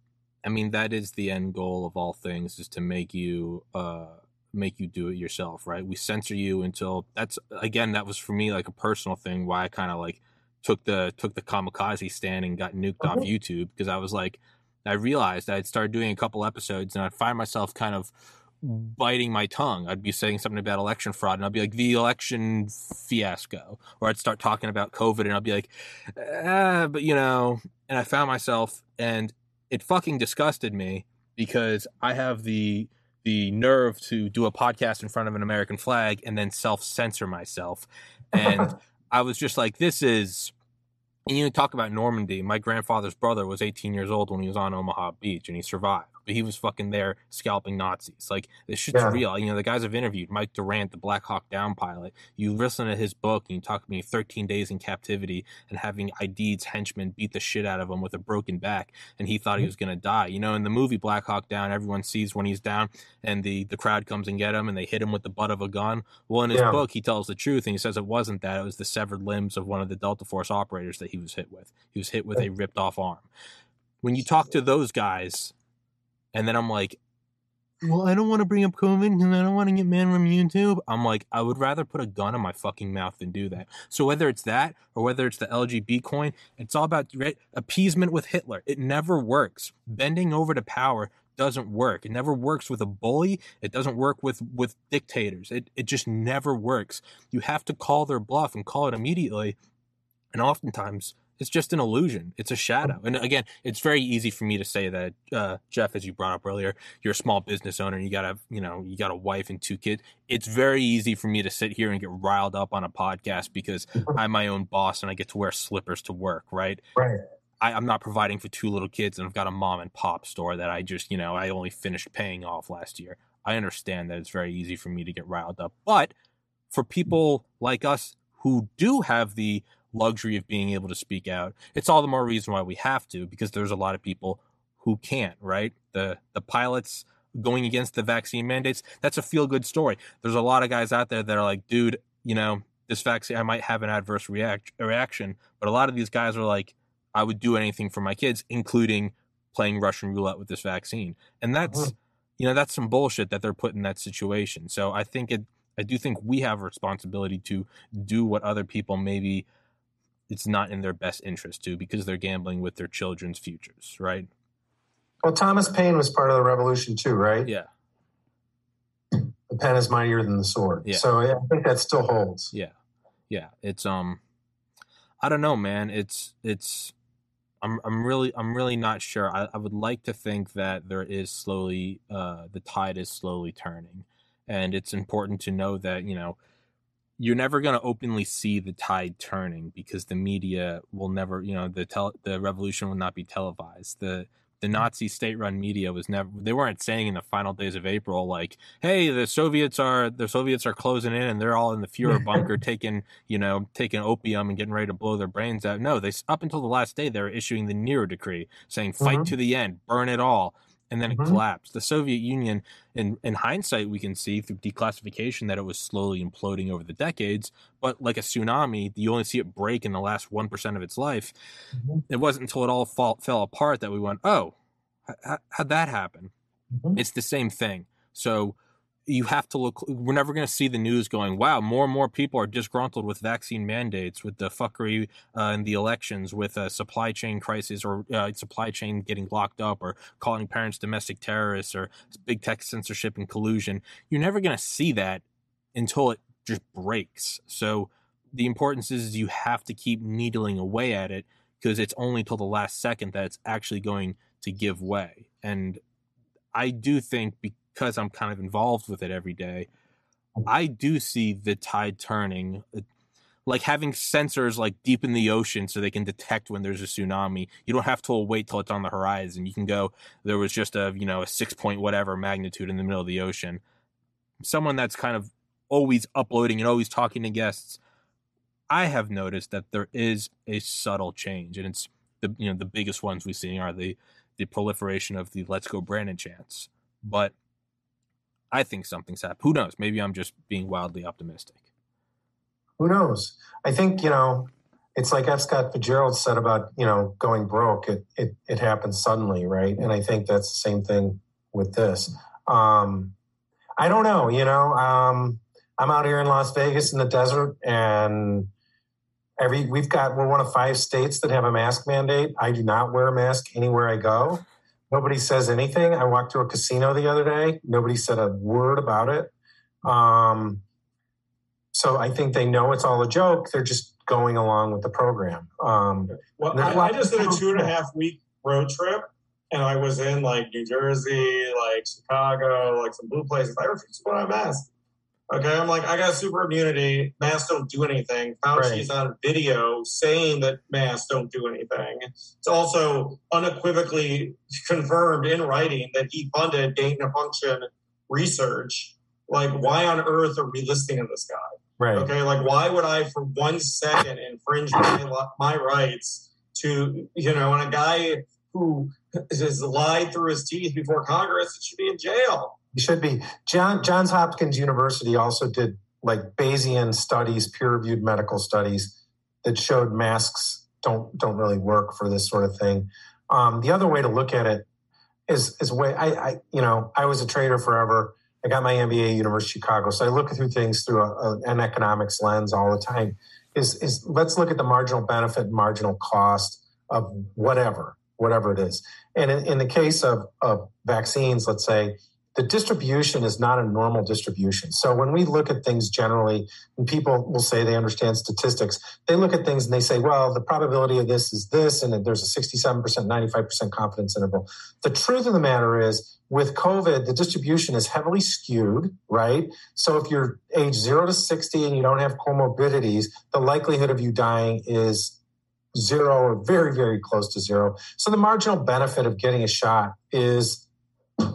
Speaker 1: I mean, that is the end goal of all things is to make you uh, make you do it yourself, right? We censor you until that's again that was for me like a personal thing why I kind of like took the took the kamikaze stand and got nuked off uh-huh. YouTube because I was like, I realized I'd started doing a couple episodes and I'd find myself kind of biting my tongue. I'd be saying something about election fraud and I'd be like, the election fiasco. Or I'd start talking about COVID and I'd be like, ah, but you know, and I found myself and it fucking disgusted me because I have the the nerve to do a podcast in front of an American flag and then self censor myself. And I was just like, this is. And you talk about Normandy. My grandfather's brother was 18 years old when he was on Omaha Beach and he survived but he was fucking there scalping Nazis. Like this shit's yeah. real. You know, the guys I've interviewed, Mike Durant, the Black Hawk Down pilot. You listen to his book and you talk to me 13 days in captivity and having Aidid's henchmen beat the shit out of him with a broken back, and he thought he mm-hmm. was gonna die. You know, in the movie Black Hawk Down, everyone sees when he's down and the the crowd comes and get him and they hit him with the butt of a gun. Well, in his yeah. book, he tells the truth and he says it wasn't that; it was the severed limbs of one of the Delta Force operators that he was hit with. He was hit with a ripped off arm. When you talk to those guys and then I'm like, well, I don't want to bring up COVID and I don't want to get mad from YouTube. I'm like, I would rather put a gun in my fucking mouth than do that. So whether it's that or whether it's the LGB coin, it's all about right, appeasement with Hitler. It never works. Bending over to power doesn't work. It never works with a bully. It doesn't work with with dictators. It it just never works. You have to call their bluff and call it immediately. And oftentimes it's just an illusion. It's a shadow. And again, it's very easy for me to say that, uh, Jeff, as you brought up earlier, you're a small business owner and you got to, you know, you got a wife and two kids. It's very easy for me to sit here and get riled up on a podcast because I'm my own boss and I get to wear slippers to work, right?
Speaker 2: Right.
Speaker 1: I, am not providing for two little kids and I've got a mom and pop store that I just, you know, I only finished paying off last year. I understand that it's very easy for me to get riled up. But for people like us who do have the luxury of being able to speak out. It's all the more reason why we have to because there's a lot of people who can't, right? The the pilots going against the vaccine mandates, that's a feel good story. There's a lot of guys out there that are like, dude, you know, this vaccine I might have an adverse react reaction, but a lot of these guys are like I would do anything for my kids, including playing Russian roulette with this vaccine. And that's uh-huh. you know, that's some bullshit that they're put in that situation. So I think it I do think we have a responsibility to do what other people maybe it's not in their best interest to because they're gambling with their children's futures, right?
Speaker 2: Well, Thomas Paine was part of the revolution too, right?
Speaker 1: Yeah.
Speaker 2: The pen is mightier than the sword.
Speaker 1: Yeah.
Speaker 2: So I think that still holds.
Speaker 1: Yeah, yeah. It's um, I don't know, man. It's it's. I'm I'm really I'm really not sure. I, I would like to think that there is slowly uh the tide is slowly turning, and it's important to know that you know you're never going to openly see the tide turning because the media will never you know the tel- the revolution will not be televised the the Nazi state-run media was never they weren't saying in the final days of April like, "Hey, the Soviets are the Soviets are closing in and they're all in the Fuhrer bunker taking, you know, taking opium and getting ready to blow their brains out." No, they up until the last day they were issuing the Nero decree saying, "Fight
Speaker 2: Mhm.
Speaker 1: to the end, burn it all." And then it
Speaker 2: Mhm.
Speaker 1: collapsed. The Soviet Union, in, in hindsight, we can see through declassification that it was slowly imploding over the decades. But like a tsunami, you only see it break in the last 1% of its life
Speaker 2: Mhm.
Speaker 1: it wasn't until it all fall, fell apart that we went, oh, h- how'd that happen?
Speaker 2: Mhm.
Speaker 1: It's the same thing. So you have to look. We're never going to see the news going, wow, more and more people are disgruntled with vaccine mandates, with the fuckery uh, in the elections, with a supply chain crisis or uh, supply chain getting locked up, or calling parents domestic terrorists, or big tech censorship and collusion. You're never going to see that until it just breaks. So the importance is, you have to keep needling away at it because it's only till the last second that it's actually going to give way. And I do think because I'm kind of involved with it every day, mm. I do see the tide turning. Uh, like having sensors like deep in the ocean so they can detect when there's a tsunami. You don't have to wait till it's on the horizon. You can go, there was just a, you know, a six point whatever magnitude in the middle of the ocean. Someone that's kind of always uploading and always talking to guests. I have noticed that there is a subtle change, and it's the you know the biggest ones we're seeing are the the proliferation of the "Let's Go Brandon" chants. But I think something's happened. Who knows? Maybe I'm just being wildly optimistic.
Speaker 2: Who knows? I think, you know, it's like F. Scott Fitzgerald said about, you know, going broke. It, it, it happens suddenly, right? And I think that's the same thing with this. Um, I don't know, you know, um, I'm out here in Las Vegas in the desert and every, we've got, we're one of five states that have a mask mandate. I do not wear a mask anywhere I go. Nobody says anything. I walked to a casino the other day. Nobody said a word about it. Um, so I think they know it's all a joke. They're just going along with the program. Um,
Speaker 3: Well, I, I just did a two and a half week road trip, and I was in like New Jersey, like Chicago, like some blue places. I refuse to put on a mask. Okay, I'm like, I got super immunity. Masks don't do anything. Fauci's on video saying that masks don't do anything. It's also unequivocally confirmed in writing that he funded gain of function research. Like, why on earth are we listening to this guy?
Speaker 2: right.
Speaker 3: Okay, like why would I for one second infringe my, my rights to you know, and a guy who has lied through his teeth before Congress should be in jail.
Speaker 2: You should be. John, Johns Hopkins University also did like Bayesian studies, peer-reviewed medical studies that showed masks don't don't really work for this sort of thing. Um, the other way to look at it is is way I, I you know I was a trader forever. I got my MBA University of Chicago, so I look through things through a, a, an economics lens all the time. Is is let's look at the marginal benefit marginal cost of whatever whatever it is. And in, in the case of, of vaccines, let's say the distribution is not a normal distribution. So when we look at things generally, and people will say they understand statistics, they look at things and they say, well, the probability of this is this, and there's a 67%, 95% confidence interval. The truth of the matter is, with COVID, the distribution is heavily skewed, right? So if you're age zero to 60 and you don't have comorbidities, the likelihood of you dying is zero or very, very close to zero. So the marginal benefit of getting a shot is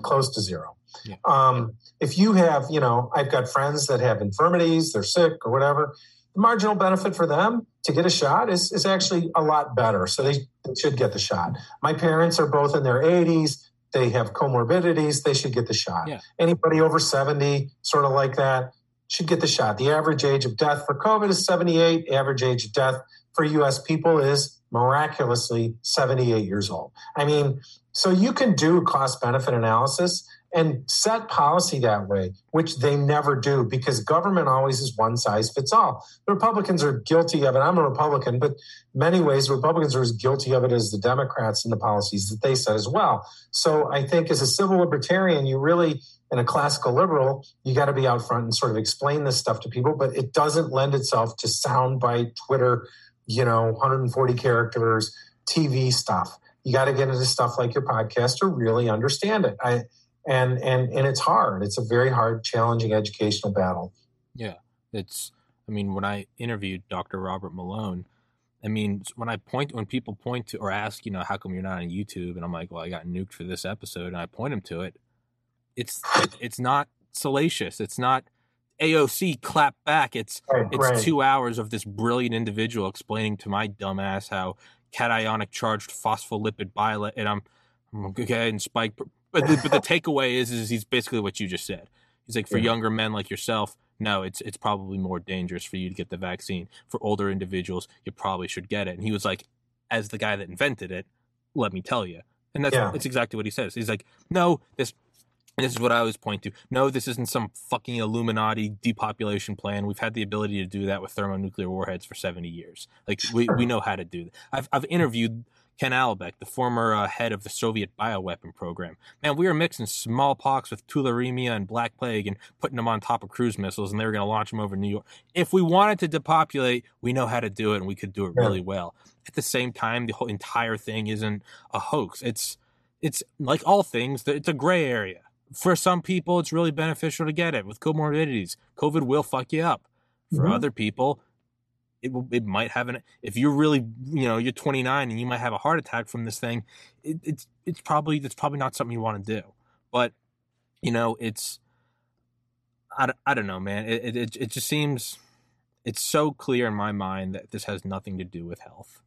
Speaker 2: close to zero.
Speaker 1: Yeah.
Speaker 2: Um, if you have, you know, I've got friends that have infirmities, they're sick or whatever. The marginal benefit for them to get a shot is, is actually a lot better. So they, they should get the shot. My parents are both in their 80s. They have comorbidities. They should get the shot.
Speaker 1: Yeah.
Speaker 2: Anybody over 70, sort of like that, should get the shot. The average age of death for COVID is 78. Average age of death for US people is miraculously 78 years old. I mean, so you can do cost benefit analysis and set policy that way, which they never do because government always is one size fits all. The Republicans are guilty of it. I'm a Republican, but many ways Republicans are as guilty of it as the Democrats and the policies that they set as well. So I think as a civil libertarian, you really and a classical liberal, you got to be out front and sort of explain this stuff to people, but it doesn't lend itself to soundbite Twitter, you know, 140 characters, TV stuff. You got to get into stuff like your podcast to really understand it. I and and and it's hard. It's a very hard, challenging educational battle.
Speaker 1: Yeah, it's. I mean, when I interviewed Dr. Robert Malone, I mean, when I point, when people point to or ask, you know, how come you're not on YouTube, and I'm like, well, I got nuked for this episode, and I point them to it, it's it's not salacious. It's not AOC clap back. It's right, it's right. two hours of this brilliant individual explaining to my dumbass how cationic charged phospholipid bilet, and I'm, I'm okay and spike. But the, but the takeaway is is he's basically what you just said. He's like for yeah. younger men like yourself, no, it's it's probably more dangerous for you to get the vaccine. For older individuals, you probably should get it. And he was like, as the guy that invented it, let me tell you. And that's yeah. that's exactly what he says. He's like, no, this this is what I always point to. No, this isn't some fucking Illuminati depopulation plan. We've had the ability to do that with thermonuclear warheads for 70 years. Like, we, we know how to do that. I've, I've interviewed Ken Alibek, the former uh, head of the Soviet bioweapon program. Man, we were mixing smallpox with tularemia and black plague and putting them on top of cruise missiles, and they were going to launch them over New York. If we wanted to depopulate, we know how to do it, and we could do it really well. At the same time, the whole entire thing isn't a hoax. It's it's like all things, it's a gray area for some people, it's really beneficial to get it with comorbidities. COVID will fuck you up. For mm-hmm. other people, it will, it might have an if you're really you know you're 29 and you might have a heart attack from this thing. It, it's it's probably it's probably not something you want to do. But you know it's I, I don't know, man. It, it it just seems it's so clear in my mind that this has nothing to do with health.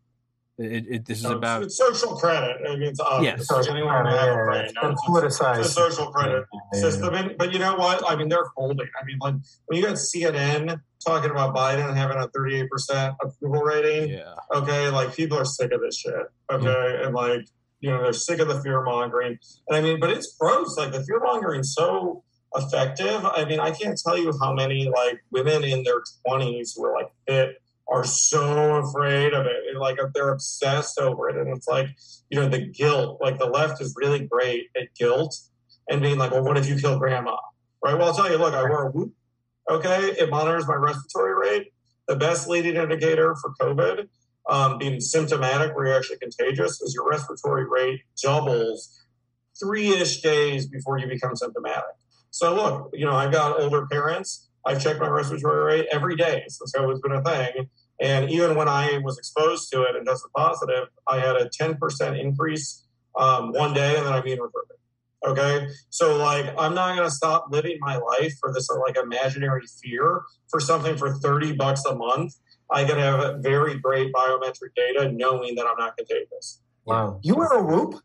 Speaker 1: It, it, this is no, about
Speaker 3: it's social credit. I mean, it's obvious. Yes. anyone have a brain.
Speaker 2: No, it's, politicized.
Speaker 3: It's a social credit yeah. system. And, but you know what? I mean, they're folding. I mean, like when you got CNN talking about Biden having a 38% approval rating.
Speaker 1: Yeah.
Speaker 3: Okay. Like people are sick of this shit. Okay. Yeah. And like, you know, they're sick of the fear mongering. And I mean, but it's gross. Like the fear mongering so effective. I mean, I can't tell you how many like women in their 20s who are like fit are so afraid of it. Like they're obsessed over it. And it's like, you know, the guilt, like the left is really great at guilt and being like, well, what if you kill grandma? Right. Well, I'll tell you, look, I wear a whoop. Okay. It monitors my respiratory rate. The best leading indicator for COVID um, being symptomatic where you're actually contagious is your respiratory rate doubles three ish days before you become symptomatic. So look, you know, I've got older parents I've checked my respiratory rate every day since COVID has been a thing. And even when I was exposed to it and tested positive, I had a 10% increase um, one day and then I mean reverted. Okay. So, like, I'm not going to stop living my life for this, like, imaginary fear for something for 30 bucks a month. I can have very great biometric data knowing that I'm not gonna take this.
Speaker 2: Wow. You wear a whoop?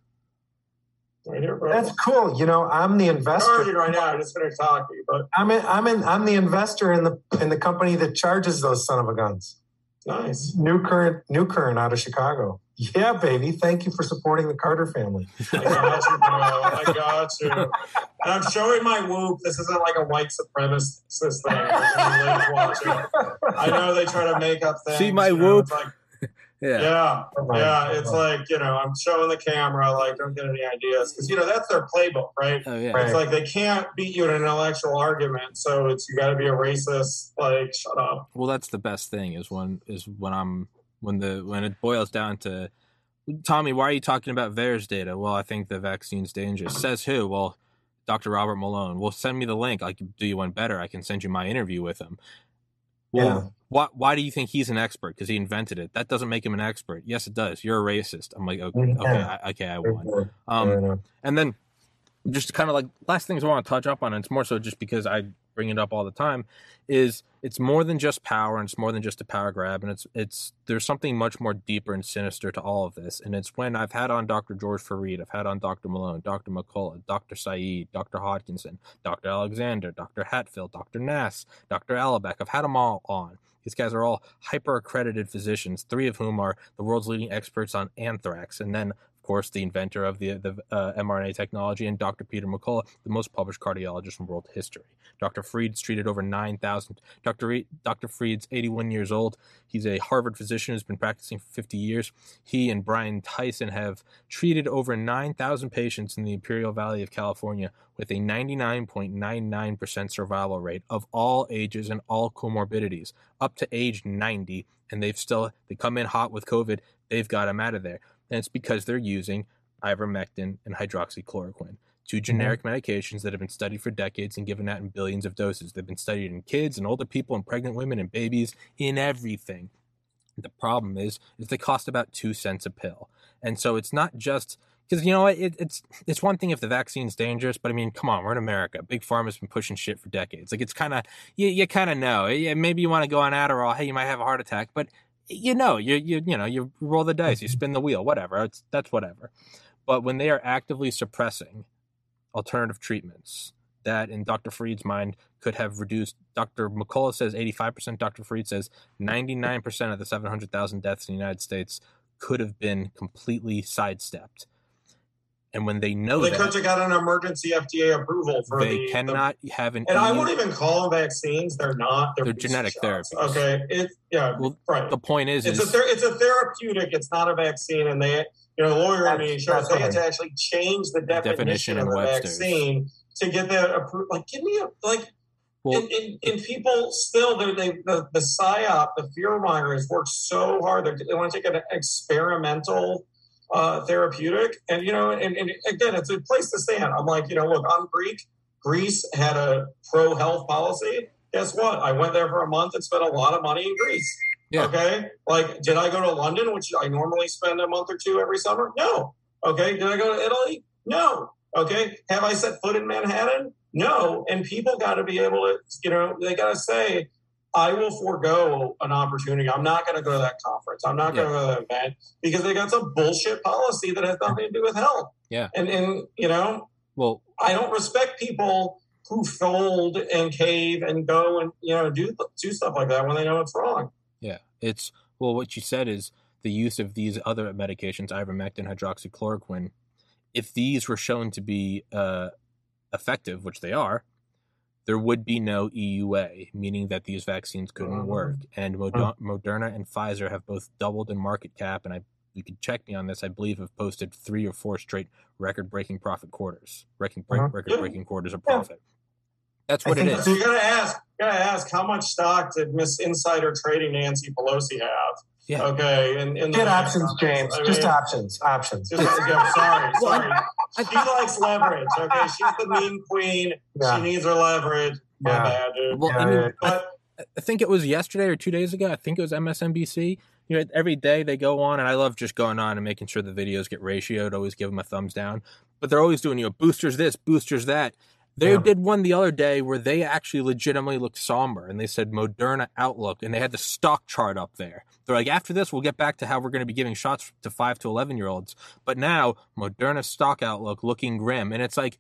Speaker 3: Right here,
Speaker 2: That's cool. You know, I'm the investor.
Speaker 3: right now. I'm just finished talking, but
Speaker 2: I'm in, I'm in, I'm the investor in the in the company that charges those son of a guns.
Speaker 3: Nice.
Speaker 2: New current, new current out of Chicago. Yeah, baby. Thank you for supporting the Carter family.
Speaker 3: I got you, bro. I got you. And I'm showing my whoop. This isn't like a white supremacist thing. I know they try to make up things.
Speaker 1: See my whoop. Know, like,
Speaker 3: yeah. Yeah. Oh yeah. It's like, you know, I'm showing the camera, like, don't get any ideas. Because, you know, that's their playbook, right?
Speaker 1: Oh, yeah.
Speaker 3: It's like they can't beat you in an intellectual argument. So it's, you got to be a racist. Like, shut up.
Speaker 1: Well, that's the best thing is when, is when I'm, when the, when it boils down to, Tommy, why are you talking about VAERS data? Well, I think the vaccine's dangerous. Says who? Well, Dr. Robert Malone. Well, send me the link. I can do you one better. I can send you my interview with him. Well, yeah. why why do you think he's an expert? Because he invented it. That doesn't make him an expert. Yes, it does. You're a racist. I'm like, okay, yeah. okay, I, okay, I won. Um, and then just kind of like last things I want to touch up on. And it's more so just because I bring it up all the time is it's more than just power and it's more than just a power grab and it's it's there's something much more deeper and sinister to all of this and it's when I've had on Dr. George Fareed, I've had on Dr. Malone, Dr. McCullough, Dr. Saeed, Dr. Hodkinson, Dr. Alexander, Dr. Hatfill, Dr. Nass, Dr. Alibek. I've had them all on. These guys are all hyper accredited physicians, three of whom are the world's leading experts on anthrax, and then of course, the inventor of the, the uh, mRNA technology, and Dr. Peter McCullough, the most published cardiologist in world history. Dr. Fareed's treated over 9,000. Dr. Dr. Fareed's 81 years old. He's a Harvard physician who's been practicing for 50 years. He and Brian Tyson have treated over 9,000 patients in the Imperial Valley of California with a 99.99% survival rate of all ages and all comorbidities up to age 90 and they've still they come in hot with covid they've got them out of there and it's because they're using ivermectin and hydroxychloroquine two mm-hmm. generic mm-hmm. medications that have been studied for decades and given out in billions of doses they've been studied in kids and older people and pregnant women and babies in everything the problem is is they cost about two cents a pill and so it's not just because you know it, it's it's one thing if the vaccine's dangerous, but I mean, come on, we're in America. Big pharma's been pushing shit for decades. Like it's kind of you, you kind of know. Yeah, maybe you want to go on Adderall. Hey, you might have a heart attack, but you know, you you you know, you roll the dice, you mm-hmm. spin the wheel, whatever. It's that's whatever. But when they are actively suppressing alternative treatments that, in Dr. Fareed's mind, could have reduced. Dr. McCullough says 85%. Dr. Fareed says 99% of the 700,000 deaths in the United States could have been completely sidestepped and when they know
Speaker 3: they
Speaker 1: that,
Speaker 3: could have got an emergency FDA approval for
Speaker 1: they
Speaker 3: the,
Speaker 1: cannot
Speaker 3: the,
Speaker 1: have an.
Speaker 3: And EU, I won't even call them vaccines. They're not.
Speaker 1: They're, they're genetic therapies.
Speaker 3: Okay. It, yeah.
Speaker 1: Well,
Speaker 3: right.
Speaker 1: The point is,
Speaker 3: it's
Speaker 1: is,
Speaker 3: a it's a therapeutic. It's not a vaccine, and they you know lawyer in me sure they had to actually change the definition, definition of the Webster's. vaccine to get that approved. Like, give me a like. Well, and, and, and, people still, they, they, the, the psyop, the fear mongers work so hard. They're, they want to take an experimental uh, therapeutic. And, you know, and, and again, it's a place to stand. I'm like, you know, look, I'm Greek. Greece had a pro health policy. Guess what? I went there for a month and spent a lot of money in Greece. Yeah. Okay. Like, did I go to London, which I normally spend a month or two every summer? No. Okay. Did I go to Italy? No. Okay. Have I set foot in Manhattan? No. And people got to be able to, you know, they got to say, I will forego an opportunity. I'm not going to go to that conference. I'm not going to go to that event because they got some bullshit policy that has nothing to do with health.
Speaker 1: Yeah.
Speaker 3: And, and you know,
Speaker 1: well,
Speaker 3: I don't respect people who fold and cave and go and, you know, do, do stuff like that when they know it's wrong.
Speaker 1: Yeah. It's, well, what you said is the use of these other medications, ivermectin, hydroxychloroquine, if these were shown to be uh, effective, which they are, there would be no EUA, meaning that these vaccines couldn't mm-hmm. work. And. Moderna and Pfizer have both doubled in market cap, and I you can check me on this. I believe have posted three or four straight record-breaking profit quarters, record uh-huh. record-breaking quarters of profit. That's what it is.
Speaker 3: So you gotta ask, you gotta ask, how much stock did Miss Insider Trading Nancy Pelosi have?
Speaker 1: Yeah.
Speaker 3: Okay. And, and
Speaker 2: get options, James. I just options. Options.
Speaker 3: Just, yeah, sorry, sorry. she likes leverage. Okay. She's the mean queen. Yeah. She needs her leverage. My yeah. bad, dude.
Speaker 1: Well, I mean, but I, I think it was yesterday or two days ago. I think it was MSNBC. You know, every day they go on, and I love just going on and making sure the videos get ratioed. Always give them a thumbs down, but they're always doing you know boosters this, boosters that. They yeah. did one the other day where they actually legitimately looked somber and they said Moderna Outlook and they had the stock chart up there. They're like, after this, we'll get back to how we're going to be giving shots to five to 11 year olds. But now, Moderna stock outlook looking grim. And it's like,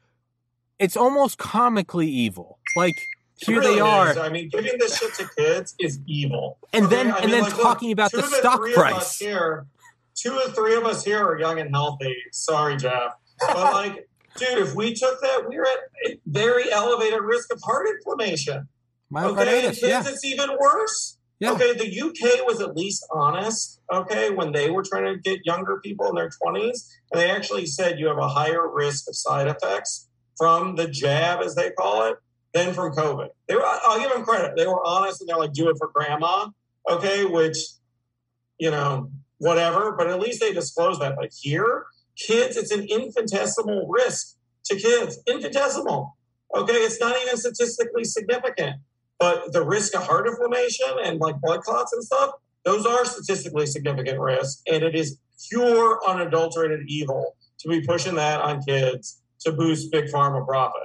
Speaker 1: it's almost comically evil. Like, here really they are.
Speaker 3: Is. I mean, giving this shit to kids is evil.
Speaker 1: And okay? then, I and mean, then like, talking look, about the stock price.
Speaker 3: Here, two or three of us here are young and healthy. Sorry, Jeff. But like, dude, if we took that, we're at very elevated risk of heart inflammation.
Speaker 1: Okay, kids, yeah.
Speaker 3: it's even worse. Yeah. Okay, the UK was at least honest, okay, when they were trying to get younger people in their 20s. And they actually said you have a higher risk of side effects from the jab, as they call it, than from COVID. They were, I'll give them credit. They were honest and they're like, do it for grandma, okay, which, you know, whatever. But at least they disclosed that. But here, Kids, it's an infinitesimal risk to kids. Infinitesimal. Okay, it's not even statistically significant. But the risk of heart inflammation and like blood clots and stuff, those are statistically significant risks. And it is pure, unadulterated evil to be pushing that on kids to boost big pharma profit.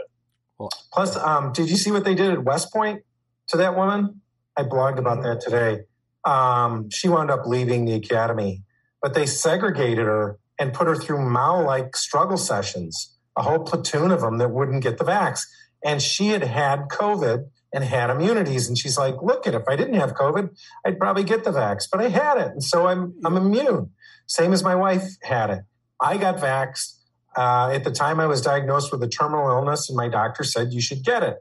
Speaker 2: Plus, um, did you see what they did at West Point to that woman? I blogged about that today. Um, she wound up leaving the academy, but they segregated her and put her through Mao like struggle sessions, a whole platoon of them that wouldn't get the vax. And she had had COVID and had immunities. And she's like, look, at if I didn't have COVID, I'd probably get the vax, but I had it. And so I'm, I'm immune. Same as my wife had it. I got vaxxed. Uh, at the time, I was diagnosed with a terminal illness, and my doctor said you should get it.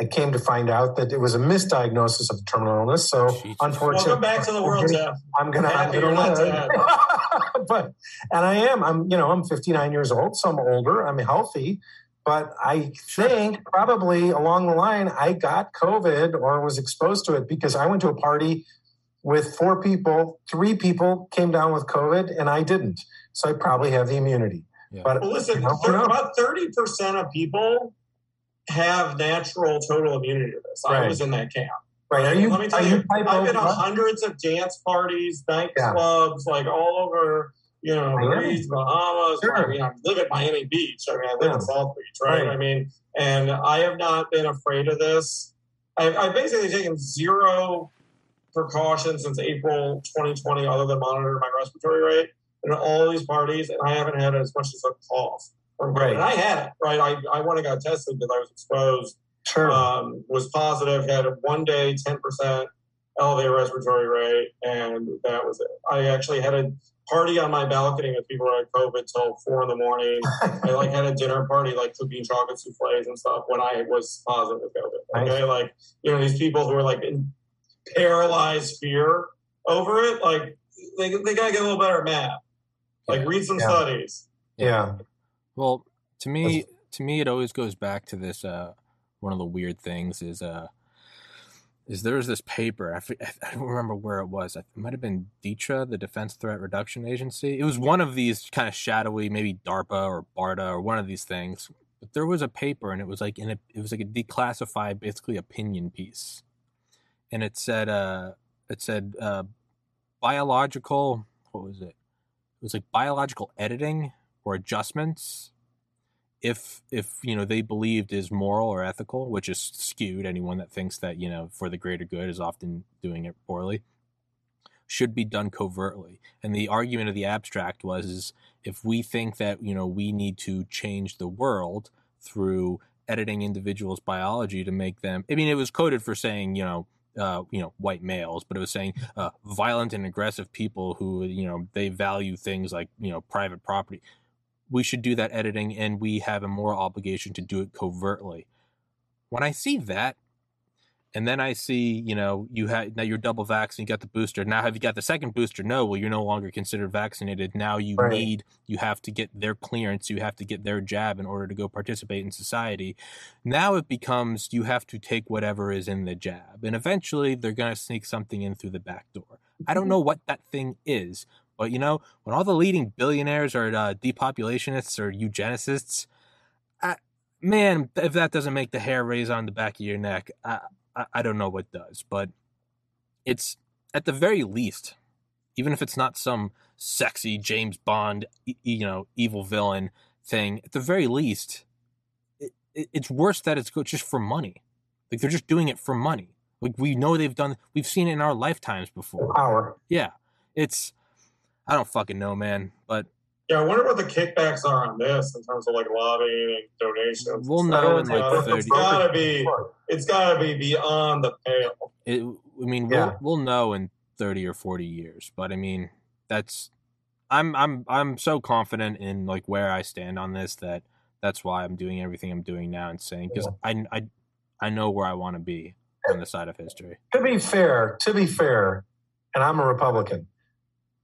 Speaker 2: I came to find out that it was a misdiagnosis of terminal illness. So,
Speaker 1: Jesus.
Speaker 2: unfortunately,
Speaker 3: Welcome back to the world, Jeff.
Speaker 2: I'm gonna, I'm
Speaker 3: Happy
Speaker 2: gonna live. but and I am. I'm you know I'm 59 years old, so I'm older. I'm healthy, but I think probably along the line I got COVID or was exposed to it because I went to a party with four people. Three people came down with COVID, and I didn't. So I probably have the immunity.
Speaker 1: Yeah.
Speaker 2: But
Speaker 3: Well, listen,
Speaker 2: you know, who
Speaker 3: thir-
Speaker 2: knows?
Speaker 3: about 30% of people have natural total immunity to this. I was in that camp.
Speaker 2: Right? Are you?
Speaker 3: Let me tell you,
Speaker 2: you
Speaker 3: I've been to hundreds of dance parties,
Speaker 2: Yeah.
Speaker 3: nightclubs, like all over, you know. Greece, Bahamas.
Speaker 2: Sure.
Speaker 3: I mean, I live at Miami Beach. I mean, I live
Speaker 2: Yeah.
Speaker 3: in South Beach, right?
Speaker 2: Right.
Speaker 3: I mean, and I have not been afraid of this. I've, I've basically taken zero precautions since April 2020, other than monitor my respiratory rate in all these parties, and I haven't had as much as a cough.
Speaker 2: Right.
Speaker 3: And I had it, right? I, I went and got tested because I was exposed
Speaker 2: Sure.
Speaker 3: um, was positive, had a one day 10% elevated respiratory rate, and that was it. I actually had a party on my balcony with people who had COVID till four in the morning. I like had a dinner party, like cooking chocolate souffles and stuff when I was positive with COVID. Okay, like you know these people who are like in paralyzed fear over it, like they they gotta get a little better at math. Like read some
Speaker 2: Yeah.
Speaker 3: studies.
Speaker 2: yeah.
Speaker 1: Well, to me, to me, it always goes back to this. Uh, one of the weird things is, uh, is there's this paper. I, f- I don't remember where it was. It might have been DTRA, the Defense Threat Reduction Agency. It was one of these kind of shadowy, maybe DARPA or BARDA or one of these things. But there was a paper, and it was like in a, it was like a declassified, basically opinion piece, and it said, uh, it said, uh, biological. What was it? It was like biological editing or adjustments if if you know they believed is moral or ethical which is skewed anyone that thinks that you know for the greater good is often doing it poorly should be done covertly. And the argument of the abstract was is if we think that you know we need to change the world through editing individuals biology to make them i mean it was coded for saying you know uh, you know white males but it was saying uh, violent and aggressive people who you know they value things like you know private property we should do that editing and we have a moral obligation to do it covertly. When I see that, and then I see, you know, you had now you're double vaccinated, you got the booster. Now have you got the second booster? No, well, you're no longer considered vaccinated. Now you
Speaker 2: Right.
Speaker 1: need you have to get their clearance, you have to get their jab in order to go participate in society. Now it becomes you have to take whatever is in the jab. And eventually they're gonna sneak something in through the back door. I don't mm-hmm. know what that thing is, but you know, when all the leading billionaires are uh, depopulationists or eugenicists, I, man, if that doesn't make the hair raise on the back of your neck, I, I, I don't know what does. But it's at the very least, even if it's not some sexy James Bond, you know, evil villain thing, at the very least, it, it, it's worse that it's just for money. Like they're just doing it for money. Like we know they've done, we've seen it in our lifetimes before.
Speaker 2: Power.
Speaker 1: Yeah, it's I don't fucking know, man. But
Speaker 3: Yeah, I wonder what the kickbacks are on this in terms of like lobbying and donations.
Speaker 1: We'll know in,
Speaker 3: It's
Speaker 1: like,
Speaker 3: gotta-
Speaker 1: 30
Speaker 3: It's gotta be. It's gotta be beyond the pale.
Speaker 1: it, I mean,
Speaker 2: Yeah.
Speaker 1: we'll we'll know in thirty or forty years. But I mean, that's I'm I'm I'm so confident in like where I stand on this that that's why I'm doing everything I'm doing now and saying because I I I know where I want to be on the side of history.
Speaker 2: To be fair, to be fair, and I'm a Republican.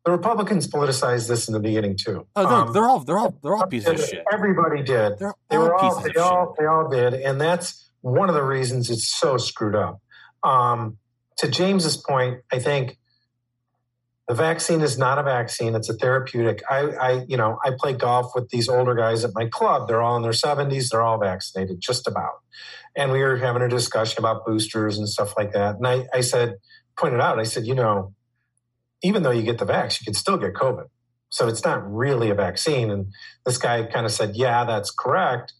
Speaker 2: The Republicans politicized this in the beginning too.
Speaker 1: Oh no,
Speaker 2: Um,
Speaker 1: they're all they're all they're all pieces of shit.
Speaker 2: Everybody did.
Speaker 1: They're
Speaker 2: They
Speaker 1: all
Speaker 2: were all they
Speaker 1: of
Speaker 2: all
Speaker 1: shit.
Speaker 2: they all did, and that's one of the reasons it's so screwed up. Um, to James's point, I think the vaccine is not a vaccine; it's a therapeutic. I, I, you know, I play golf with these older guys at my club. They're all in their seventies. They're all vaccinated, just about. And we were having a discussion about boosters and stuff like that. And I, I said, pointed out, I said, you know, even though you get the vax, you can still get COVID. So it's not really a vaccine. And this guy kind of said, yeah, that's correct,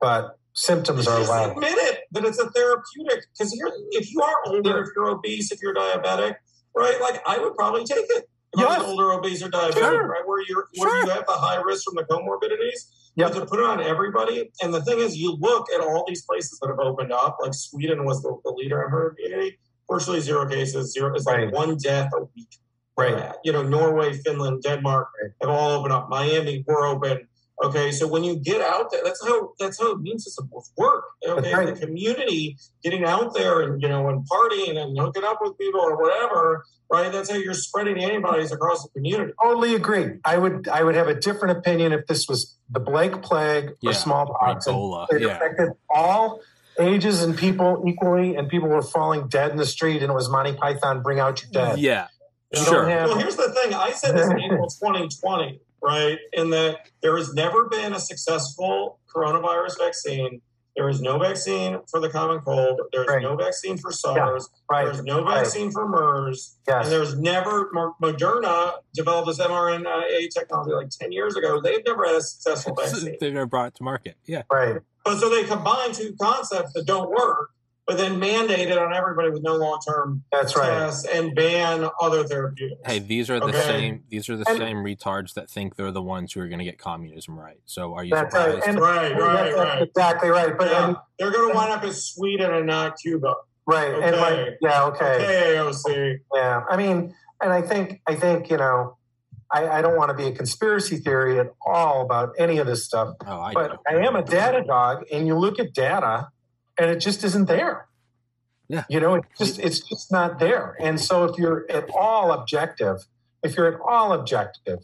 Speaker 2: but symptoms are allowed.
Speaker 3: admit it that it's a therapeutic. Because if you are older, if you're obese, if you're diabetic, right? Like I would probably take it. If I
Speaker 2: Yes.
Speaker 3: was older, obese, or diabetic,
Speaker 2: Sure.
Speaker 3: right? Where you're where
Speaker 2: Sure.
Speaker 3: you have the high risk from the comorbidities.
Speaker 2: Yep.
Speaker 3: But to put it on everybody, and the thing is, you look at all these places that have opened up. Like Sweden was the, the leader in herd immunity. Virtually zero cases. Zero. It's like
Speaker 2: Right.
Speaker 3: one death a week.
Speaker 2: Right.
Speaker 3: You know, Norway, Finland, Denmark have all opened up. Miami, we're open. Okay, so when you get out there, that's how that's how immune system work. Okay,
Speaker 2: right.
Speaker 3: the community getting out there and you know and partying and hooking up with people or whatever, right? That's how you're spreading antibodies across the community.
Speaker 2: Totally agree. I would I would have a different opinion if this was the Blake plague
Speaker 1: Yeah,
Speaker 2: or smallpox. and
Speaker 1: Ebola,
Speaker 2: It
Speaker 1: yeah.
Speaker 2: affected all ages and people equally, and people were falling dead in the street, and it was Monty Python, bring out your dead.
Speaker 1: Yeah,
Speaker 2: You
Speaker 1: sure.
Speaker 2: don't have-
Speaker 3: Well, here's the thing. I said this in April 2020, right? In that there has never been a successful coronavirus vaccine. There is no vaccine for the common cold. There's
Speaker 2: Right.
Speaker 3: no vaccine for SARS.
Speaker 2: right.
Speaker 3: There's no
Speaker 2: right.
Speaker 3: vaccine for MERS.
Speaker 2: Yes.
Speaker 3: And there's never, Moderna developed this mRNA technology like 10 years ago. They've never had a successful vaccine.
Speaker 1: They've never brought it to market. Yeah,
Speaker 2: Right.
Speaker 3: But so they combine two concepts that don't work, but then mandate it on everybody with no long term
Speaker 2: That's right.
Speaker 3: tests and ban other therapeutics.
Speaker 1: Hey, these are the
Speaker 3: Okay.
Speaker 1: same. These are the
Speaker 2: And-
Speaker 1: same retards that think they're the ones who are going to get communism right. So are you
Speaker 2: That's right.
Speaker 1: surprised?
Speaker 2: And-
Speaker 3: Right, right,
Speaker 2: That's
Speaker 3: right.
Speaker 2: Exactly right. But
Speaker 3: yeah,
Speaker 2: and-
Speaker 3: they're going to wind up as Sweden and not Cuba.
Speaker 2: right. And
Speaker 3: Okay.
Speaker 2: like yeah, okay.
Speaker 3: KAOC.
Speaker 2: Yeah. I mean, and I think I think, you know, I, I don't want to be a conspiracy theory at all about any of this stuff.
Speaker 1: oh, I
Speaker 2: but
Speaker 1: know.
Speaker 2: I am a data dog, and you look at data, and it just isn't there.
Speaker 1: Yeah.
Speaker 2: you know, it just it's just not there. And so, if you're at all objective, if you're at all objective,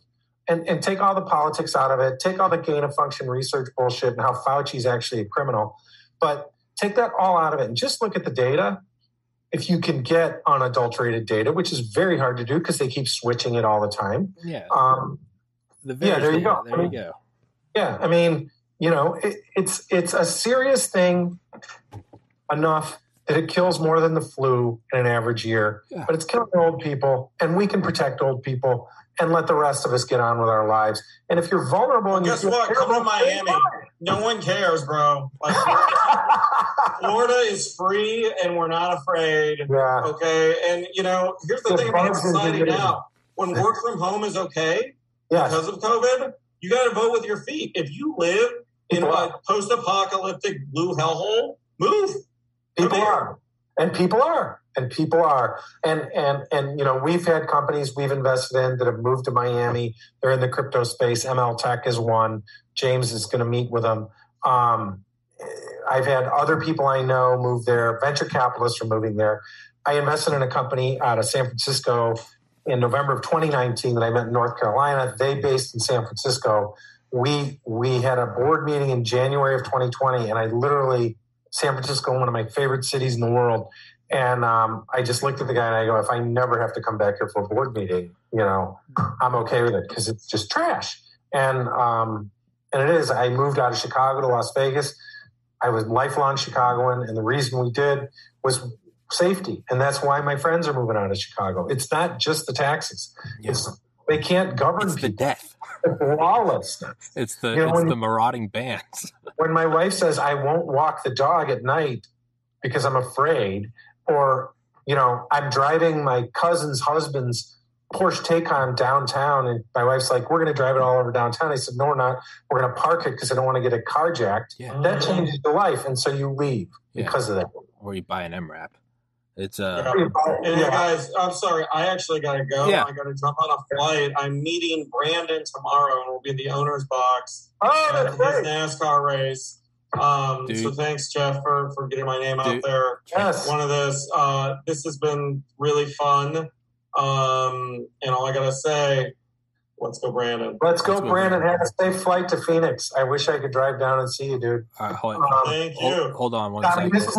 Speaker 2: and and take all the politics out of it, take all the gain of function research bullshit, and how Fauci's actually a criminal, but take that all out of it, and just look at the data. If you can get unadulterated data, which is very hard to do because they keep switching it all the time.
Speaker 1: Yeah,
Speaker 2: Um,
Speaker 1: the
Speaker 2: yeah, there you go.
Speaker 1: There you go.
Speaker 2: yeah, I mean, you know, it, it's it's a serious thing enough that it kills more than the flu in an average year.
Speaker 1: Yeah.
Speaker 2: But it's killing old people, and we can protect old people and let the rest of us get on with our lives. And if you're vulnerable, and you
Speaker 3: Guess
Speaker 2: feel
Speaker 3: what? Come to Miami. No one cares, bro. Like, Florida is free and we're not afraid.
Speaker 2: yeah,
Speaker 3: Okay. And, you know, here's the
Speaker 2: The
Speaker 3: thing about
Speaker 2: bugs in
Speaker 3: society now. When work from home is okay
Speaker 2: yes,
Speaker 3: because of COVID, you got to vote with your feet. If you live in a post apocalyptic blue hellhole, move.
Speaker 2: people
Speaker 3: Come here.
Speaker 2: are, and people are, and people are, and and and you know, we've had companies we've invested in that have moved to Miami. They're in the crypto space. ML Tech is one. James is going to meet with them. Um, I've had other people I know move there. Venture capitalists are moving there. I invested in a company out of San Francisco in November of 2019 that I met in North Carolina. They based in San Francisco. We we had a board meeting in January of 2020, and I literally San Francisco, one of my favorite cities in the world. And um, I just looked at the guy and I go, if I never have to come back here for a board meeting, you know, I'm okay with it because it's just trash. And um, and it is. I moved out of Chicago to Las Vegas. I was lifelong Chicagoan, and the reason we did was safety, and that's why my friends are moving out of Chicago. It's not just the taxes;
Speaker 1: Yeah.
Speaker 2: it's they can't govern
Speaker 1: It's the death.
Speaker 2: It's lawless.
Speaker 1: It's the
Speaker 2: You know,
Speaker 1: it's the marauding bands.
Speaker 2: when my wife says I won't walk the dog at night because I'm afraid, or you know, I'm driving my cousin's husband's Porsche Taycan downtown, and my wife's like, "We're going to drive it all over downtown." I said, "No, we're not. We're going to park it because I don't want to get it carjacked."
Speaker 1: Yeah,
Speaker 2: That changes your life, and so you leave
Speaker 1: Yeah.
Speaker 2: because of that.
Speaker 1: or you buy an MRAP. It's uh,
Speaker 3: Yeah. And
Speaker 2: Yeah.
Speaker 3: guys, I'm sorry. I actually got to go.
Speaker 1: Yeah.
Speaker 3: I got to jump on a flight. I'm meeting Brandon tomorrow, and we'll be in the owner's box
Speaker 2: Oh,
Speaker 3: at
Speaker 2: that's
Speaker 3: his. NASCAR race. Um,
Speaker 1: Dude.
Speaker 3: so thanks, Jeff, for, for getting my name out there.
Speaker 2: Yes.
Speaker 3: One of this. Uh, this has been really fun. Um, and all I got to say, let's go, Brandon.
Speaker 2: Let's go,
Speaker 1: Let's go,
Speaker 2: Brandon. Have a safe flight to Phoenix. I wish I could drive down and see you, dude.
Speaker 1: uh, hold,
Speaker 2: Um,
Speaker 3: Thank you.
Speaker 1: hold, hold on one
Speaker 2: Tommy,
Speaker 1: second.
Speaker 2: this is